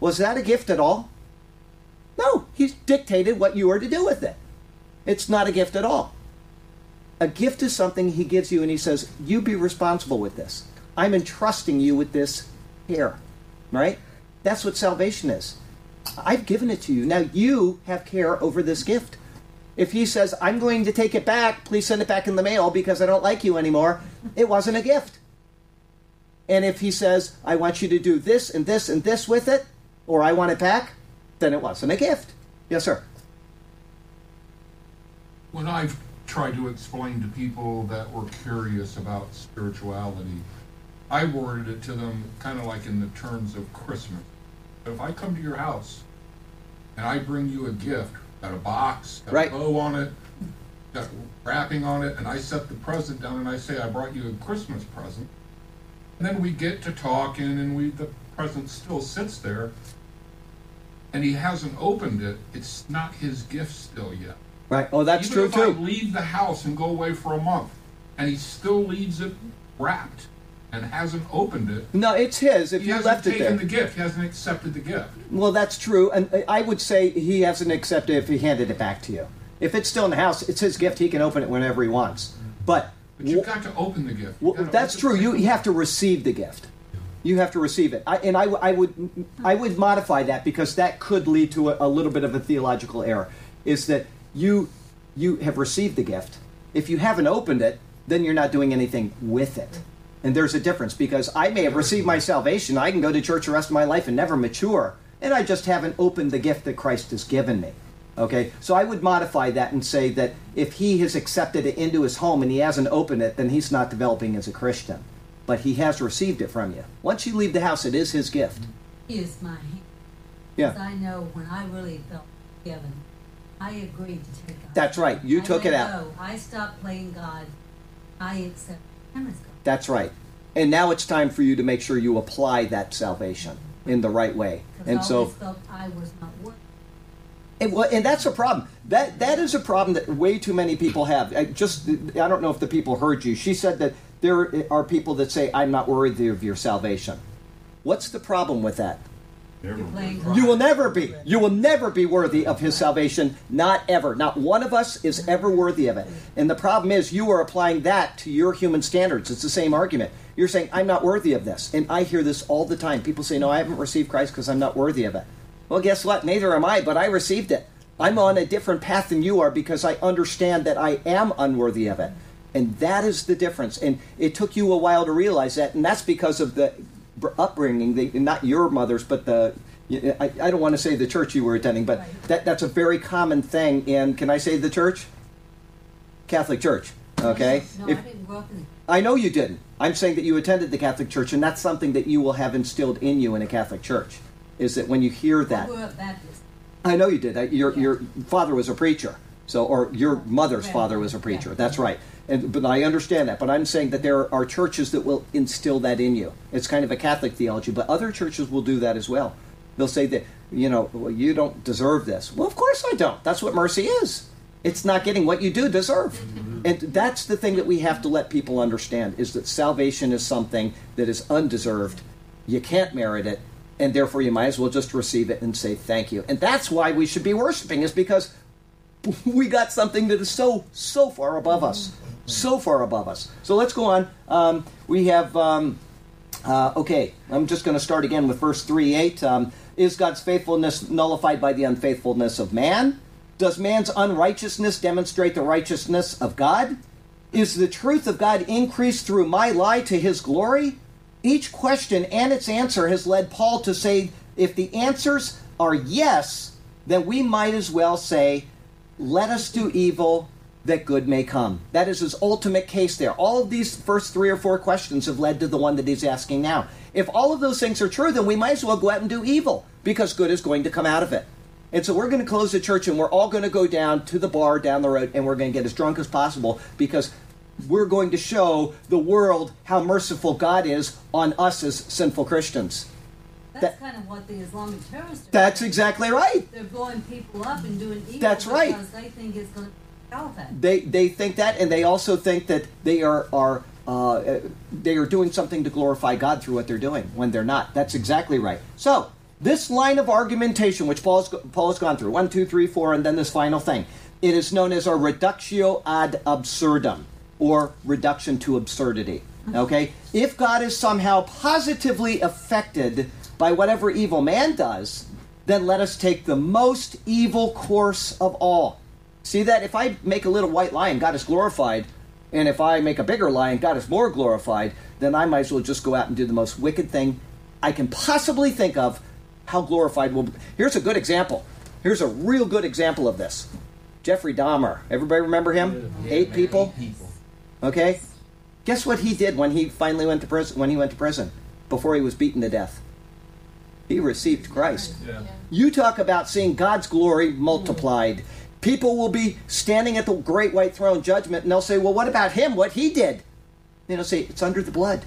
was that a gift at all? No, he's dictated what you are to do with it. It's not a gift at all. A gift is something he gives you and he says, You be responsible with this. I'm entrusting you with this here. Right? That's what salvation is. I've given it to you. Now you have care over this gift. If he says, I'm going to take it back, please send it back in the mail because I don't like you anymore, it wasn't a gift. And if he says, I want you to do this and this and this with it, or I want it back, then it wasn't a gift. Yes, sir. When I've tried to explain to people that were curious about spirituality, I worded it to them kind of like in the terms of Christmas. If I come to your house and I bring you a gift, got a box, got Right. a bow on it, got wrapping on it, and I set the present down and I say I brought you a Christmas present, and then we get to talking and we the present still sits there, and he hasn't opened it. It's not his gift still yet. Right. Oh, that's Even true if too. I leave the house and go away for a month, and he still leaves it wrapped and hasn't opened it, No, it's his. If he you hasn't left it taken there. the gift. He hasn't accepted the gift. Well, that's true, and I would say he hasn't accepted if he handed it back to you. If it's still in the house, it's his gift. He can open it whenever he wants. But, But you've got to open the gift. well, that's true. You, you have to receive the gift. You have to receive it. I, and I, I would I would modify that because that could lead to a, a little bit of a theological error. Is that you you have received the gift. If you haven't opened it, then you're not doing anything with it. And there's a difference because I may have received my salvation. I can go to church the rest of my life and never mature, and I just haven't opened the gift that Christ has given me. Okay, so I would modify that and say that if he has accepted it into his home and he hasn't opened it, then he's not developing as a Christian. But he has received it from you. Once you leave the house, it is his gift. He is my hand. Yeah. I know when I really felt forgiven, I agreed to take God. That's right. You I took it out. go. I stopped playing God. I accept Him as God. That's right. And now it's time for you to make sure you apply that salvation in the right way. And so always felt I was not worthy. And, well, and that's a problem. That that is a problem that way too many people have. I just I don't know if the people heard you. She said that there are people that say I'm not worthy of your salvation. What's the problem with that? You will never be. You will never be worthy of his salvation. Not ever. Not one of us is ever worthy of it. And the problem is you are applying that to your human standards. It's the same argument. You're saying I'm not worthy of this. And I hear this all the time. People say, "No, I haven't received Christ because I'm not worthy of it." Well, guess what? Neither am I, but I received it. I'm on a different path than you are because I understand that I am unworthy of it. And that is the difference. And it took you a while to realize that. And that's because of the br- upbringing, the, not your mother's, but the, I, I don't want to say the church you were attending, but Right. that, that's a very common thing in, can I say the church? Catholic Church. Okay? [LAUGHS] No, If- I didn't grow up in. I know you didn't. I'm saying that you attended the Catholic Church, and that's something that you will have instilled in you in a Catholic Church. Is that when you hear I that? Baptist. I know you did. Uh, Your your father was a preacher, so or your mother's Right. father was a preacher. Yeah. That's right. And but I understand that. But I'm saying that there are churches that will instill that in you. It's kind of a Catholic theology, but other churches will do that as well. They'll say that you know well, you don't deserve this. Well, of course I don't. That's what mercy is. It's not getting what you do deserve. Mm-hmm. And that's the thing that we have to let people understand is that salvation is something that is undeserved. You can't merit it, and therefore you might as well just receive it and say thank you. And that's why we should be worshiping, is because [LAUGHS] we got something that is so, so far above us. So far above us. So let's go on. Um, we have, um, uh, okay, I'm just going to start again with verse 3 8. Um, is God's faithfulness nullified by the unfaithfulness of man? Does man's unrighteousness demonstrate the righteousness of God? Is the truth of God increased through my lie to his glory? Each question and its answer has led Paul to say if the answers are yes, then we might as well say, let us do evil that good may come. That is his ultimate case there. All of these first three or four questions have led to the one that he's asking now. If all of those things are true, then we might as well go out and do evil because good is going to come out of it. And so we're going to close the church and we're all going to go down to the bar down the road and we're going to get as drunk as possible because we're going to show the world how merciful God is on us as sinful Christians. That's That- kind of what the Islamic terrorists are. That's doing. exactly right. They're blowing people up and doing evil That's right. they think it's going to caliphate. They they think that, and they also think that they are are uh, they are doing something to glorify God through what they're doing when they're not. That's exactly right. So this line of argumentation, which Paul's Paul has gone through, one, two, three, four, and then this final thing, it is known as a reductio ad absurdum, or reduction to absurdity. Okay, if God is somehow positively affected by whatever evil man does, then let us take the most evil course of all. See that? If I make a little white lion, God is glorified. And if I make a bigger lion, God is more glorified. Then I might as well just go out and do the most wicked thing I can possibly think of. How glorified will be. Here's a good example. Here's a real good example of this. Jeffrey Dahmer. Everybody remember him? Eight people. people. Okay. Guess what he did when he finally went to prison? When he went to prison, before he was beaten to death, he received Christ. Yeah. You talk about seeing God's glory multiplied. People will be standing at the great white throne judgment and they'll say, Well, what about him? What he did? And they'll say, It's under the blood.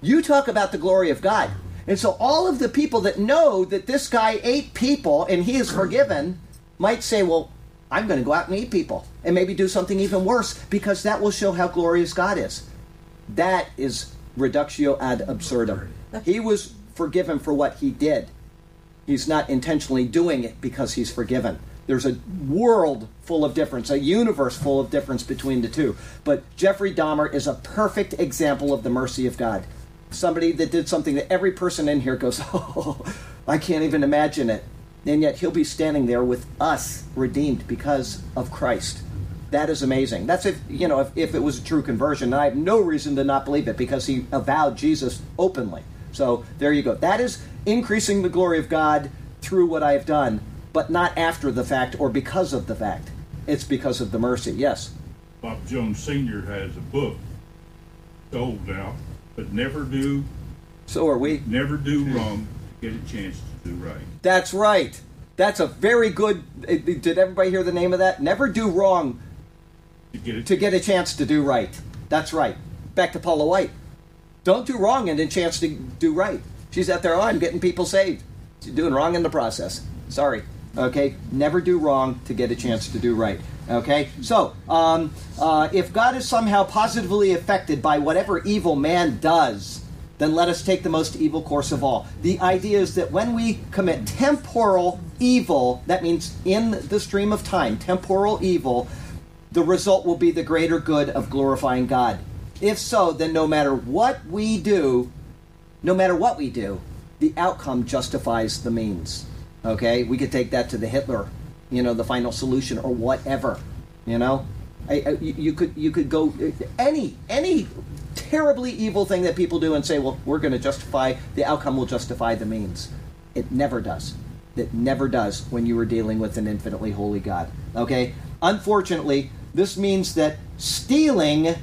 You talk about the glory of God. And so all of the people that know that this guy ate people and he is forgiven might say, Well, I'm going to go out and eat people and maybe do something even worse because that will show how glorious God is. That is reductio ad absurdum. He was forgiven for what he did. He's not intentionally doing it because he's forgiven. There's a world full of difference, a universe full of difference between the two. But Jeffrey Dahmer is a perfect example of the mercy of God. Somebody that did something that every person in here goes, [LAUGHS] Oh, I can't even imagine it. And yet he'll be standing there with us redeemed because of Christ. That is amazing. That's if you know if, if it was a true conversion. And I have no reason to not believe it because he avowed Jesus openly. So there you go. That is increasing the glory of God through what I have done, but not after the fact or because of the fact. It's because of the mercy. Yes. Bob Jones Senior has a book sold now, but never do, So are we. never do wrong to get a chance to do right. That's right. That's a very good. eh, Did everybody hear the name of that? Never do wrong To get it. to get a chance to do right. That's right. Back to Paula White. Don't do wrong and a chance to do right. She's out there, oh, I'm getting people saved. She's doing wrong in the process. Sorry. Okay? Never do wrong to get a chance to do right. Okay? So, um, uh, if God is somehow positively affected by whatever evil man does, then let us take the most evil course of all. The idea is that when we commit temporal evil, that means in the stream of time, temporal evil, the result will be the greater good of glorifying God. If so, then no matter what we do, no matter what we do, the outcome justifies the means. Okay? We could take that to the Hitler, you know, the final solution or whatever, you know? I, I, you could you could go any any terribly evil thing that people do and say, well, we're going to justify the outcome will justify the means. It never does. It never does when you are dealing with an infinitely holy God. Okay? Unfortunately, this means that stealing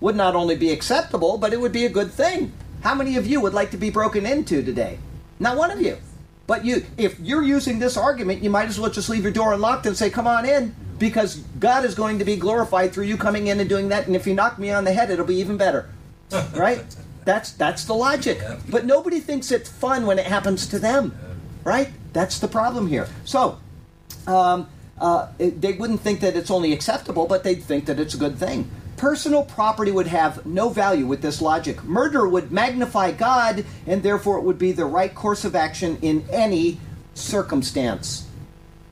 would not only be acceptable, but it would be a good thing. How many of you would like to be broken into today? Not one of you. But you if you're using this argument, you might as well just leave your door unlocked and say, "Come on in," because God is going to be glorified through you coming in and doing that, and if you knock me on the head, it'll be even better. [LAUGHS] Right? That's that's the logic. But nobody thinks it's fun when it happens to them. Right? That's the problem here. So, um, uh, they wouldn't think that it's only acceptable, but they'd think that it's a good thing. Personal property would have no value with this logic. Murder would magnify God, and therefore it would be the right course of action in any circumstance.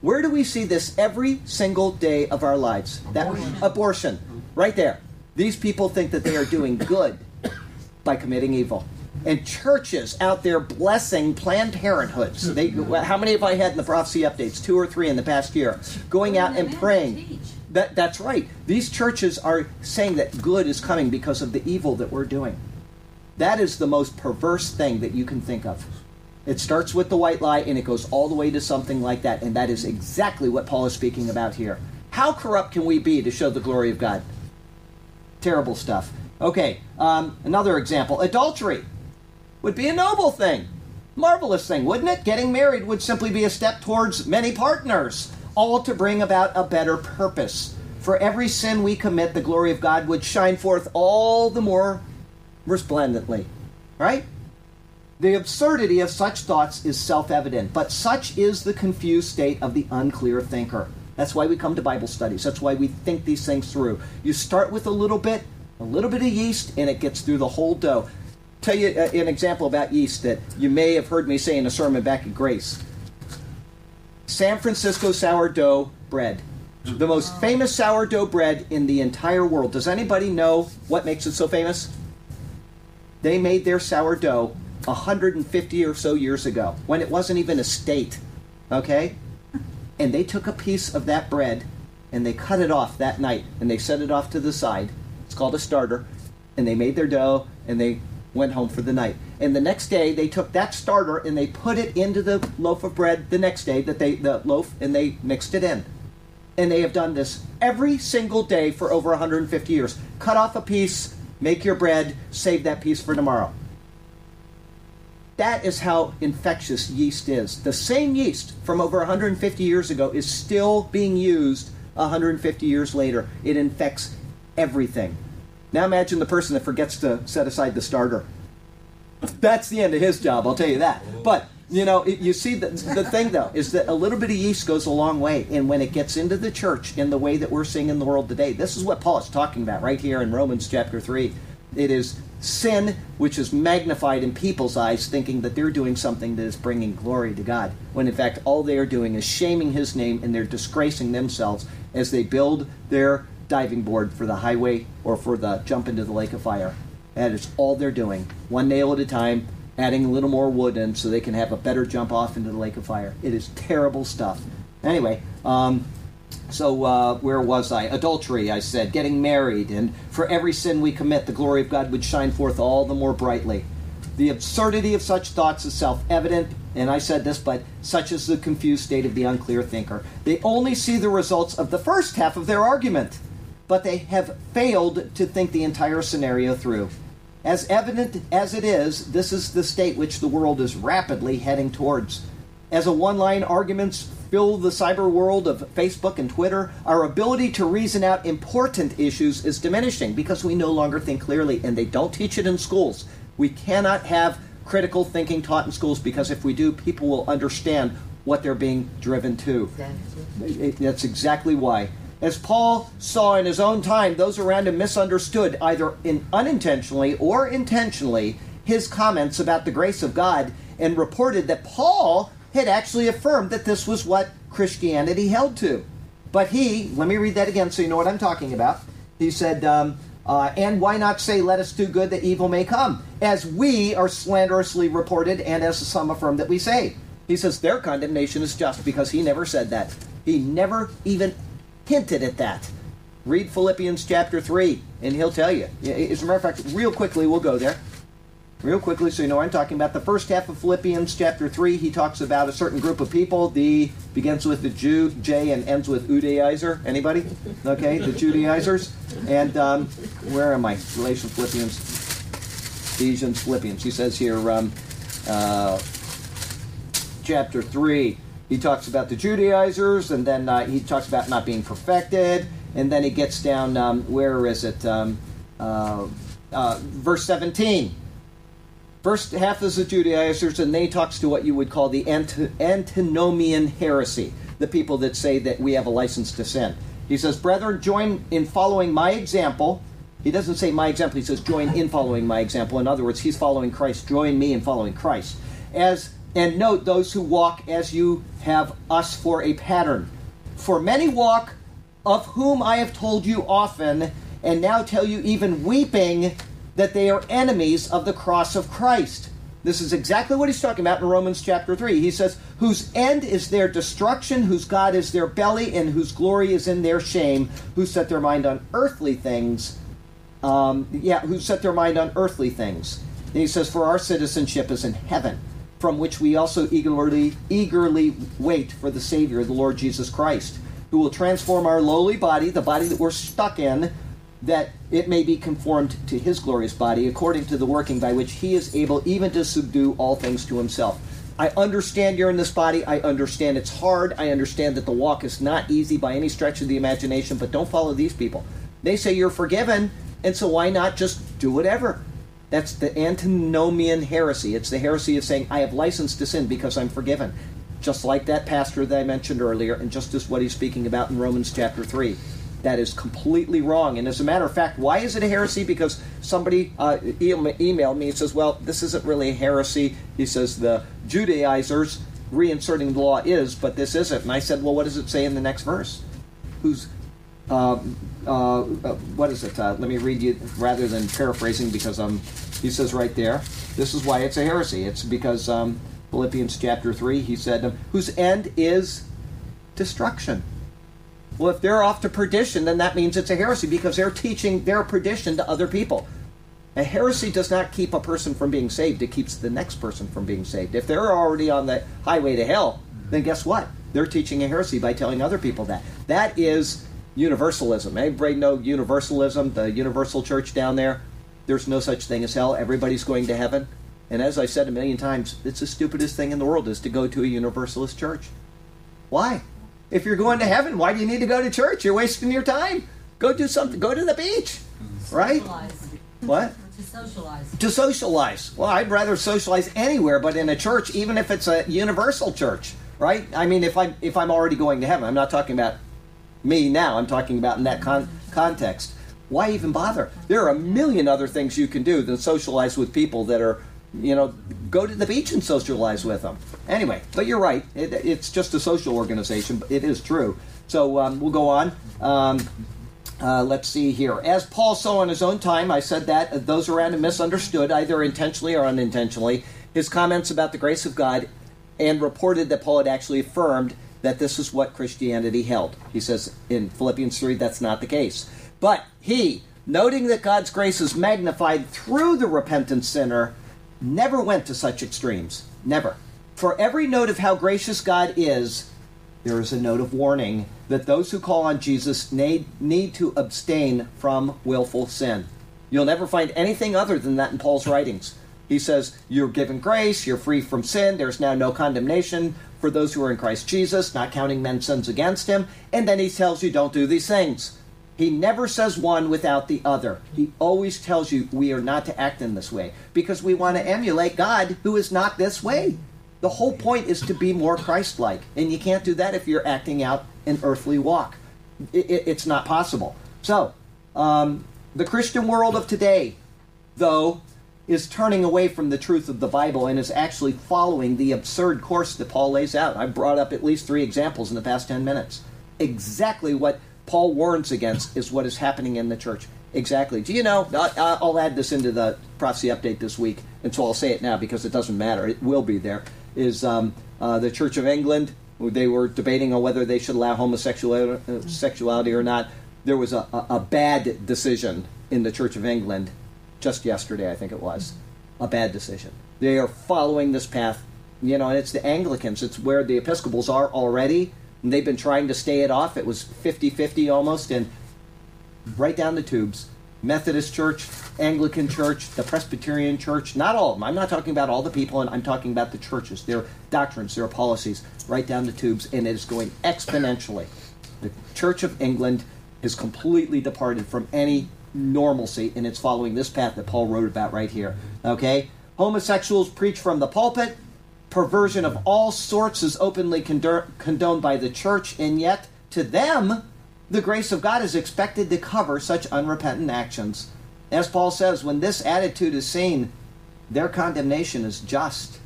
Where do we see this every single day of our lives? That abortion, right there. These people think that they are doing good by committing evil. And churches out there blessing Planned Parenthoods. They, how many have I had in the prophecy updates? Two or three in the past year. Going out and praying. That, that's right. These churches are saying that good is coming because of the evil that we're doing. That is the most perverse thing that you can think of. It starts with the white lie and it goes all the way to something like that. And that is exactly what Paul is speaking about here. How corrupt can we be to show the glory of God? Terrible stuff. Okay, um, another example adultery would be a noble thing. Marvelous thing, wouldn't it? Getting married would simply be a step towards many partners, all to bring about a better purpose. For every sin we commit, the glory of God would shine forth all the more resplendently. Right? The absurdity of such thoughts is self evident, but such is the confused state of the unclear thinker. That's why we come to Bible studies. That's why we think these things through. You start with a little bit, a little bit of yeast, and it gets through the whole dough. Tell you uh, an example about yeast that you may have heard me say in a sermon back at Grace. San Francisco sourdough bread. The most famous sourdough bread in the entire world. Does anybody know what makes it so famous? They made their sourdough 150 or so years ago when it wasn't even a state. Okay? And they took a piece of that bread and they cut it off that night and they set it off to the side. It's called a starter. And they made their dough and they went home for the night. And the next day they took that starter and they put it into the loaf of bread the next day that they the loaf and they mixed it in. And they have done this every single day for over 150 years. Cut off a piece, make your bread, save that piece for tomorrow. That is how infectious yeast is. The same yeast from over 150 years ago is still being used 150 years later. It infects everything. Now imagine the person that forgets to set aside the starter. That's the end of his job, I'll tell you that. But, you know, it, you see, the, the thing though is that a little bit of yeast goes a long way. And when it gets into the church in the way that we're seeing in the world today, this is what Paul is talking about right here in Romans chapter 3. It is sin which is magnified in people's eyes, thinking that they're doing something that is bringing glory to God, when in fact all they are doing is shaming His name and they're disgracing themselves as they build their diving board for the highway or for the jump into the lake of fire. That is all they're doing, one nail at a time, adding a little more wood in so they can have a better jump off into the lake of fire. It is terrible stuff. Anyway, um, so uh, where was I? Adultery, I said, getting married, and for every sin we commit, the glory of God would shine forth all the more brightly. The absurdity of such thoughts is self evident, and I said this, but such is the confused state of the unclear thinker. They only see the results of the first half of their argument, but they have failed to think the entire scenario through. As evident as it is, this is the state which the world is rapidly heading towards. As a one line arguments fill the cyber world of Facebook and Twitter, our ability to reason out important issues is diminishing because we no longer think clearly, and they don't teach it in schools. We cannot have critical thinking taught in schools because if we do, people will understand what they're being driven to. That's exactly why. As Paul saw in his own time, those around him misunderstood, either in unintentionally or intentionally, his comments about the grace of God and reported that Paul had actually affirmed that this was what Christianity held to. But he, let me read that again so you know what I'm talking about. He said, um, uh, and why not say, let us do good that evil may come, as we are slanderously reported, and as some affirm that we say. He says their condemnation is just because he never said that. He never even hinted at that. Read Philippians chapter 3, and he'll tell you. As a matter of fact, real quickly, we'll go there. Real quickly, so you know what I'm talking about. The first half of Philippians chapter 3, he talks about a certain group of people. The begins with the Jew, J, and ends with Judaizer. Anybody? Okay, the Judaizers. And um, where am I? Galatians, Philippians, Ephesians, Philippians. He says here, um, uh, chapter 3, he talks about the Judaizers, and then uh, he talks about not being perfected, and then he gets down, um, where is it? Um, uh, uh, verse 17. First half is the Judaizers, and then he talks to what you would call the ant- antinomian heresy, the people that say that we have a license to sin. He says, Brethren, join in following my example. He doesn't say my example, he says, join in following my example. In other words, he's following Christ. Join me in following Christ. As and note those who walk as you have us for a pattern. For many walk, of whom I have told you often, and now tell you even weeping, that they are enemies of the cross of Christ. This is exactly what he's talking about in Romans chapter 3. He says, Whose end is their destruction, whose God is their belly, and whose glory is in their shame, who set their mind on earthly things. Um, yeah, who set their mind on earthly things. And he says, For our citizenship is in heaven, from which we also eagerly, eagerly wait for the Savior, the Lord Jesus Christ, who will transform our lowly body, the body that we're stuck in, that it may be conformed to his glorious body, according to the working by which he is able even to subdue all things to himself. I understand you're in this body. I understand it's hard. I understand that the walk is not easy by any stretch of the imagination, but don't follow these people. They say you're forgiven, and so why not just do whatever? That's the antinomian heresy. It's the heresy of saying, I have license to sin because I'm forgiven. Just like that pastor that I mentioned earlier, and just as what he's speaking about in Romans chapter 3. That is completely wrong. And as a matter of fact, why is it a heresy? Because somebody uh, emailed me and says, well, this isn't really a heresy. He says the Judaizers reinserting the law is, but this isn't. And I said, well, what does it say in the next verse? Who's what is it? Uh, let me read you rather than paraphrasing because um, he says right there, this is why it's a heresy. It's because um, Philippians chapter 3, he said, um, whose end is destruction. Well, if they're off to perdition, then that means it's a heresy because they're teaching their perdition to other people. A heresy does not keep a person from being saved, it keeps the next person from being saved. If they're already on the highway to hell, then guess what? They're teaching a heresy by telling other people that. That is universalism. Everybody know universalism, the universal church down there? There's no such thing as hell. Everybody's going to heaven. And as I said a million times, it's the stupidest thing in the world is to go to a universalist church. Why? If you're going to heaven, why do you need to go to church? You're wasting your time. Go do something. Go to the beach. Right? Socialize. What? To socialize. To socialize. Well, I'd rather socialize anywhere but in a church, even if it's a universal church. Right? I mean, if I if I'm already going to heaven, I'm not talking about me now. I'm talking about in that con- context. Why even bother? There are a million other things you can do than socialize with people that are, you know, go to the beach and socialize with them. Anyway, but you're right. It, it's just a social organization. But it is true. So um, we'll go on. Um, uh, let's see here. As Paul saw in his own time, I said that those around him misunderstood, either intentionally or unintentionally, his comments about the grace of God and reported that Paul had actually affirmed that this is what Christianity held. He says in Philippians 3 that's not the case. But he, noting that God's grace is magnified through the repentant sinner, never went to such extremes. Never. For every note of how gracious God is, there is a note of warning that those who call on Jesus need, need to abstain from willful sin. You'll never find anything other than that in Paul's writings. He says, You're given grace, you're free from sin, there's now no condemnation for those who are in Christ Jesus, not counting men's sins against him. And then he tells you, don't do these things. He never says one without the other. He always tells you we are not to act in this way because we want to emulate God who is not this way. The whole point is to be more Christ like. And you can't do that if you're acting out an earthly walk. It, it, it's not possible. So, um, the Christian world of today, though, is turning away from the truth of the Bible and is actually following the absurd course that Paul lays out. I brought up at least three examples in the past 10 minutes. Exactly what Paul warns against is what is happening in the church. Exactly. Do you know? I'll add this into the prophecy update this week, and so I'll say it now because it doesn't matter. It will be there. Is um, uh, the Church of England? They were debating on whether they should allow homosexuality or not. There was a, a bad decision in the Church of England just yesterday, I think it was. A bad decision. They are following this path, you know, and it's the Anglicans. It's where the Episcopals are already and they've been trying to stay it off. It was 50 50 almost, and right down the tubes. Methodist Church, Anglican Church, the Presbyterian Church, not all of them. I'm not talking about all the people, and I'm talking about the churches, their doctrines, their policies, right down the tubes, and it is going exponentially. The Church of England has completely departed from any normalcy, and it's following this path that Paul wrote about right here. Okay? Homosexuals preach from the pulpit, perversion of all sorts is openly condoned by the church, and yet to them, the grace of God is expected to cover such unrepentant actions. As Paul says, when this attitude is seen, their condemnation is just.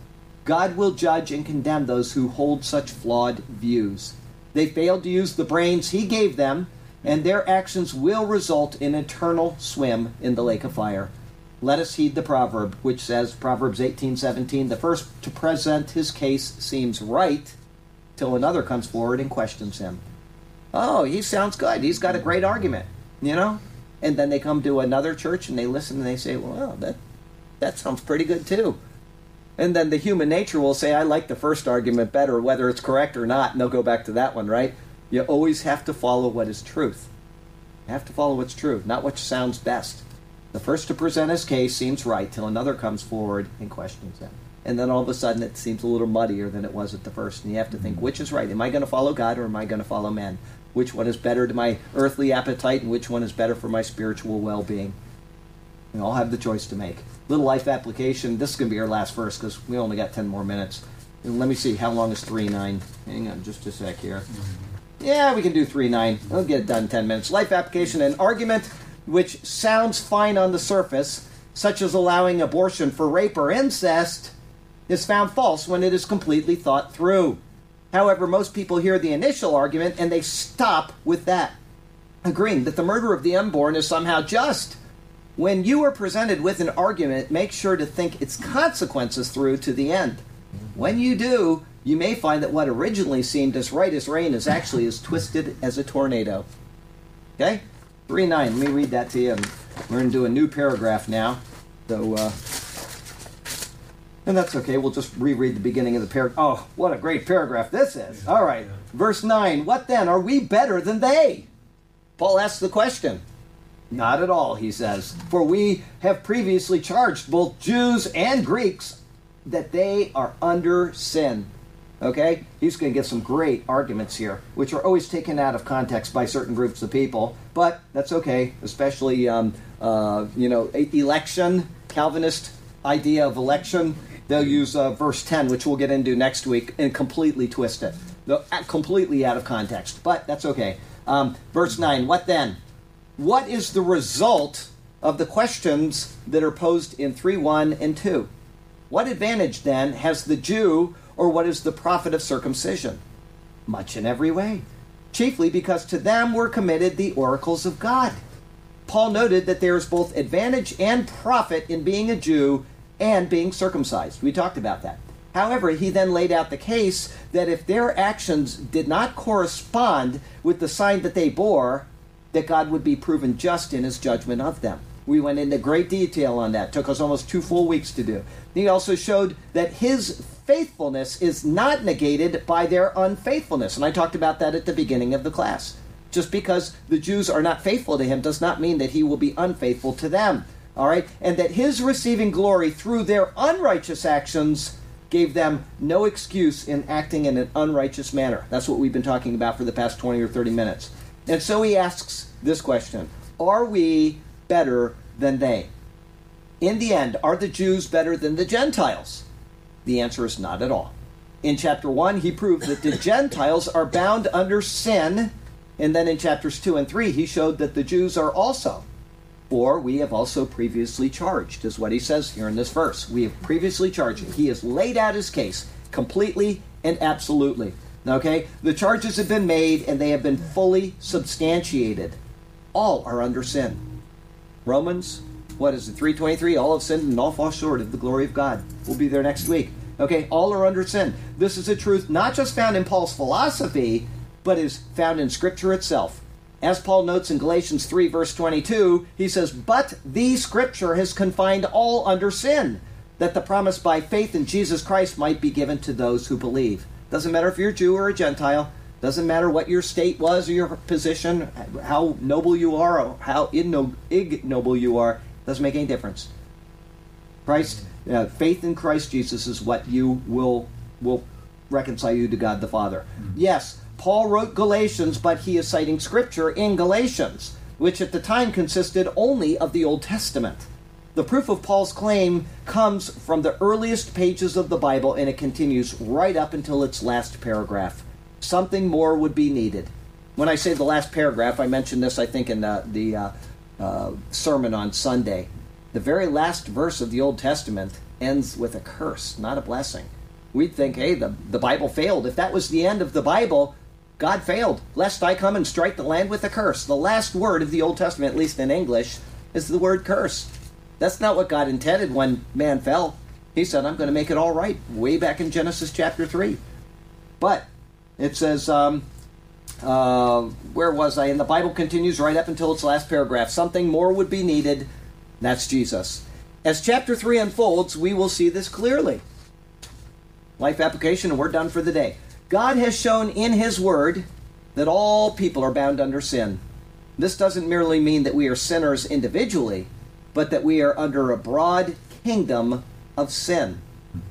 God will judge and condemn those who hold such flawed views. They failed to use the brains He gave them, and their actions will result in eternal swim in the lake of fire let us heed the proverb, which says, Proverbs 18:17, the first to present his case seems right till another comes forward and questions him. Oh, he sounds good. He's got a great argument, you know? And then they come to another church and they listen and they say, well, that, that sounds pretty good too. And then the human nature will say, I like the first argument better, whether it's correct or not, and they'll go back to that one, right? You always have to follow what is truth. You have to follow what's true, not what sounds best. The first to present his case seems right till another comes forward and questions him. And then all of a sudden it seems a little muddier than it was at the first. And you have to think, mm-hmm. which is right? Am I going to follow God or am I going to follow man? Which one is better to my earthly appetite and which one is better for my spiritual well being? We all have the choice to make. Little life application. This is going to be our last verse because we only got 10 more minutes. And let me see, how long is 3 9? Hang on just a sec here. Mm-hmm. Yeah, we can do 3 9. We'll get it done in 10 minutes. Life application and argument which sounds fine on the surface, such as allowing abortion for rape or incest, is found false when it is completely thought through. However, most people hear the initial argument and they stop with that, agreeing that the murder of the unborn is somehow just. When you are presented with an argument, make sure to think its consequences through to the end. When you do, you may find that what originally seemed as right as rain is actually as twisted as a tornado. Okay? 3 9. Let me read that to you. We're going to do a new paragraph now. So, uh, and that's okay. We'll just reread the beginning of the paragraph. Oh, what a great paragraph this is. All right. Verse 9. What then? Are we better than they? Paul asks the question. Not at all, he says. For we have previously charged both Jews and Greeks that they are under sin. Okay? He's going to get some great arguments here, which are always taken out of context by certain groups of people, but that's okay, especially, um, uh, you know, election, Calvinist idea of election. They'll use uh, verse 10, which we'll get into next week, and completely twist it. They'll, completely out of context, but that's okay. Um, verse 9, what then? What is the result of the questions that are posed in 3 1 and 2? What advantage then has the Jew or what is the profit of circumcision? Much in every way, chiefly because to them were committed the oracles of God. Paul noted that there is both advantage and profit in being a Jew and being circumcised. We talked about that. However, he then laid out the case that if their actions did not correspond with the sign that they bore, that God would be proven just in his judgment of them. We went into great detail on that. Took us almost two full weeks to do. He also showed that his faithfulness is not negated by their unfaithfulness. And I talked about that at the beginning of the class. Just because the Jews are not faithful to him does not mean that he will be unfaithful to them. All right? And that his receiving glory through their unrighteous actions gave them no excuse in acting in an unrighteous manner. That's what we've been talking about for the past 20 or 30 minutes. And so he asks this question Are we better than they? In the end, are the Jews better than the Gentiles? The answer is not at all. In chapter 1, he proved that the [LAUGHS] Gentiles are bound under sin. And then in chapters 2 and 3, he showed that the Jews are also. For we have also previously charged, is what he says here in this verse. We have previously charged. He has laid out his case completely and absolutely. Okay? The charges have been made and they have been fully substantiated. All are under sin. Romans, what is it, 323? All have sinned and all fall short of the glory of God. We'll be there next week. Okay? All are under sin. This is a truth not just found in Paul's philosophy, but is found in Scripture itself. As Paul notes in Galatians 3, verse 22, he says, But the Scripture has confined all under sin, that the promise by faith in Jesus Christ might be given to those who believe. Doesn't matter if you're Jew or a Gentile, doesn't matter what your state was or your position, how noble you are or how ignoble you are, doesn't make any difference. Christ, uh, faith in Christ Jesus is what you will will reconcile you to God the Father. Yes, Paul wrote Galatians, but he is citing scripture in Galatians, which at the time consisted only of the Old Testament. The proof of Paul's claim comes from the earliest pages of the Bible and it continues right up until its last paragraph. Something more would be needed. When I say the last paragraph, I mentioned this, I think, in the, the uh, uh, sermon on Sunday. The very last verse of the Old Testament ends with a curse, not a blessing. We'd think, hey, the, the Bible failed. If that was the end of the Bible, God failed. Lest I come and strike the land with a curse. The last word of the Old Testament, at least in English, is the word curse. That's not what God intended when man fell. He said, I'm going to make it all right, way back in Genesis chapter 3. But it says, um, uh, where was I? And the Bible continues right up until its last paragraph. Something more would be needed. That's Jesus. As chapter 3 unfolds, we will see this clearly. Life application, and we're done for the day. God has shown in His Word that all people are bound under sin. This doesn't merely mean that we are sinners individually, but that we are under a broad kingdom of sin.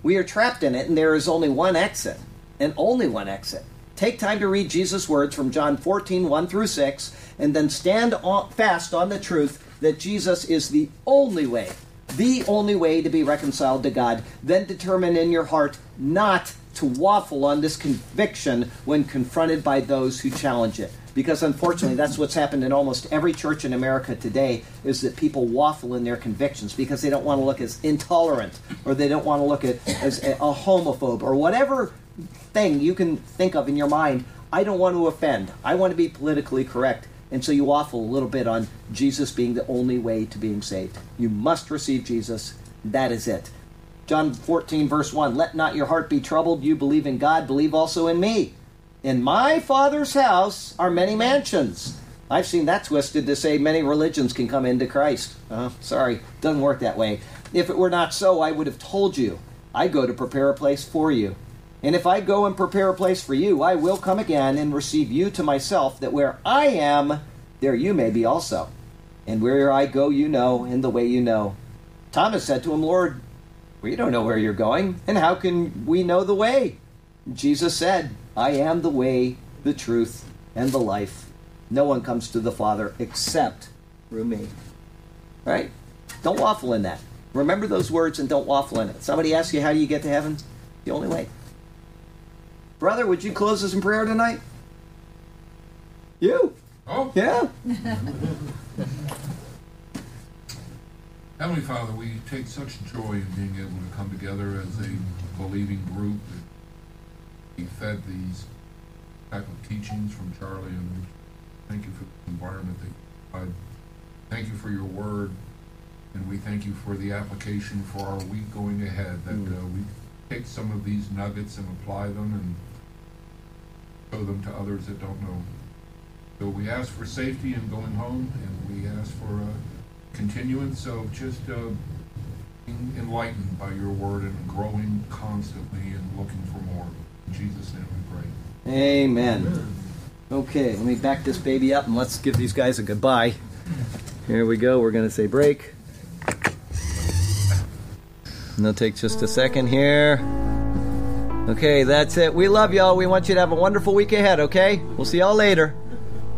We are trapped in it, and there is only one exit, and only one exit. Take time to read Jesus' words from John 14, 1 through 6, and then stand on, fast on the truth that Jesus is the only way, the only way to be reconciled to God. Then determine in your heart not to waffle on this conviction when confronted by those who challenge it because unfortunately that's what's happened in almost every church in america today is that people waffle in their convictions because they don't want to look as intolerant or they don't want to look at as a homophobe or whatever thing you can think of in your mind i don't want to offend i want to be politically correct and so you waffle a little bit on jesus being the only way to being saved you must receive jesus that is it john 14 verse 1 let not your heart be troubled you believe in god believe also in me in my father's house are many mansions. I've seen that twisted to say many religions can come into Christ. Uh, sorry, doesn't work that way. If it were not so, I would have told you. I go to prepare a place for you. And if I go and prepare a place for you, I will come again and receive you to myself, that where I am, there you may be also. And where I go, you know, and the way you know. Thomas said to him, Lord, we don't know where you're going, and how can we know the way? Jesus said, I am the way, the truth, and the life. No one comes to the Father except through me. Right? Don't waffle in that. Remember those words and don't waffle in it. Somebody asks you, How do you get to heaven? The only way. Brother, would you close us in prayer tonight? You? Oh, Yeah. [LAUGHS] Heavenly Father, we take such joy in being able to come together as a believing group. We fed these type of teachings from Charlie, and thank you for the environment that you provide. Thank you for your word, and we thank you for the application for our week going ahead, that uh, we take some of these nuggets and apply them and show them to others that don't know. So we ask for safety in going home, and we ask for uh, continuance of just uh, being enlightened by your word and growing constantly and looking for more. In Jesus' name we pray. Amen. Okay, let me back this baby up and let's give these guys a goodbye. Here we go. We're going to say break. And it'll take just a second here. Okay, that's it. We love y'all. We want you to have a wonderful week ahead, okay? We'll see y'all later.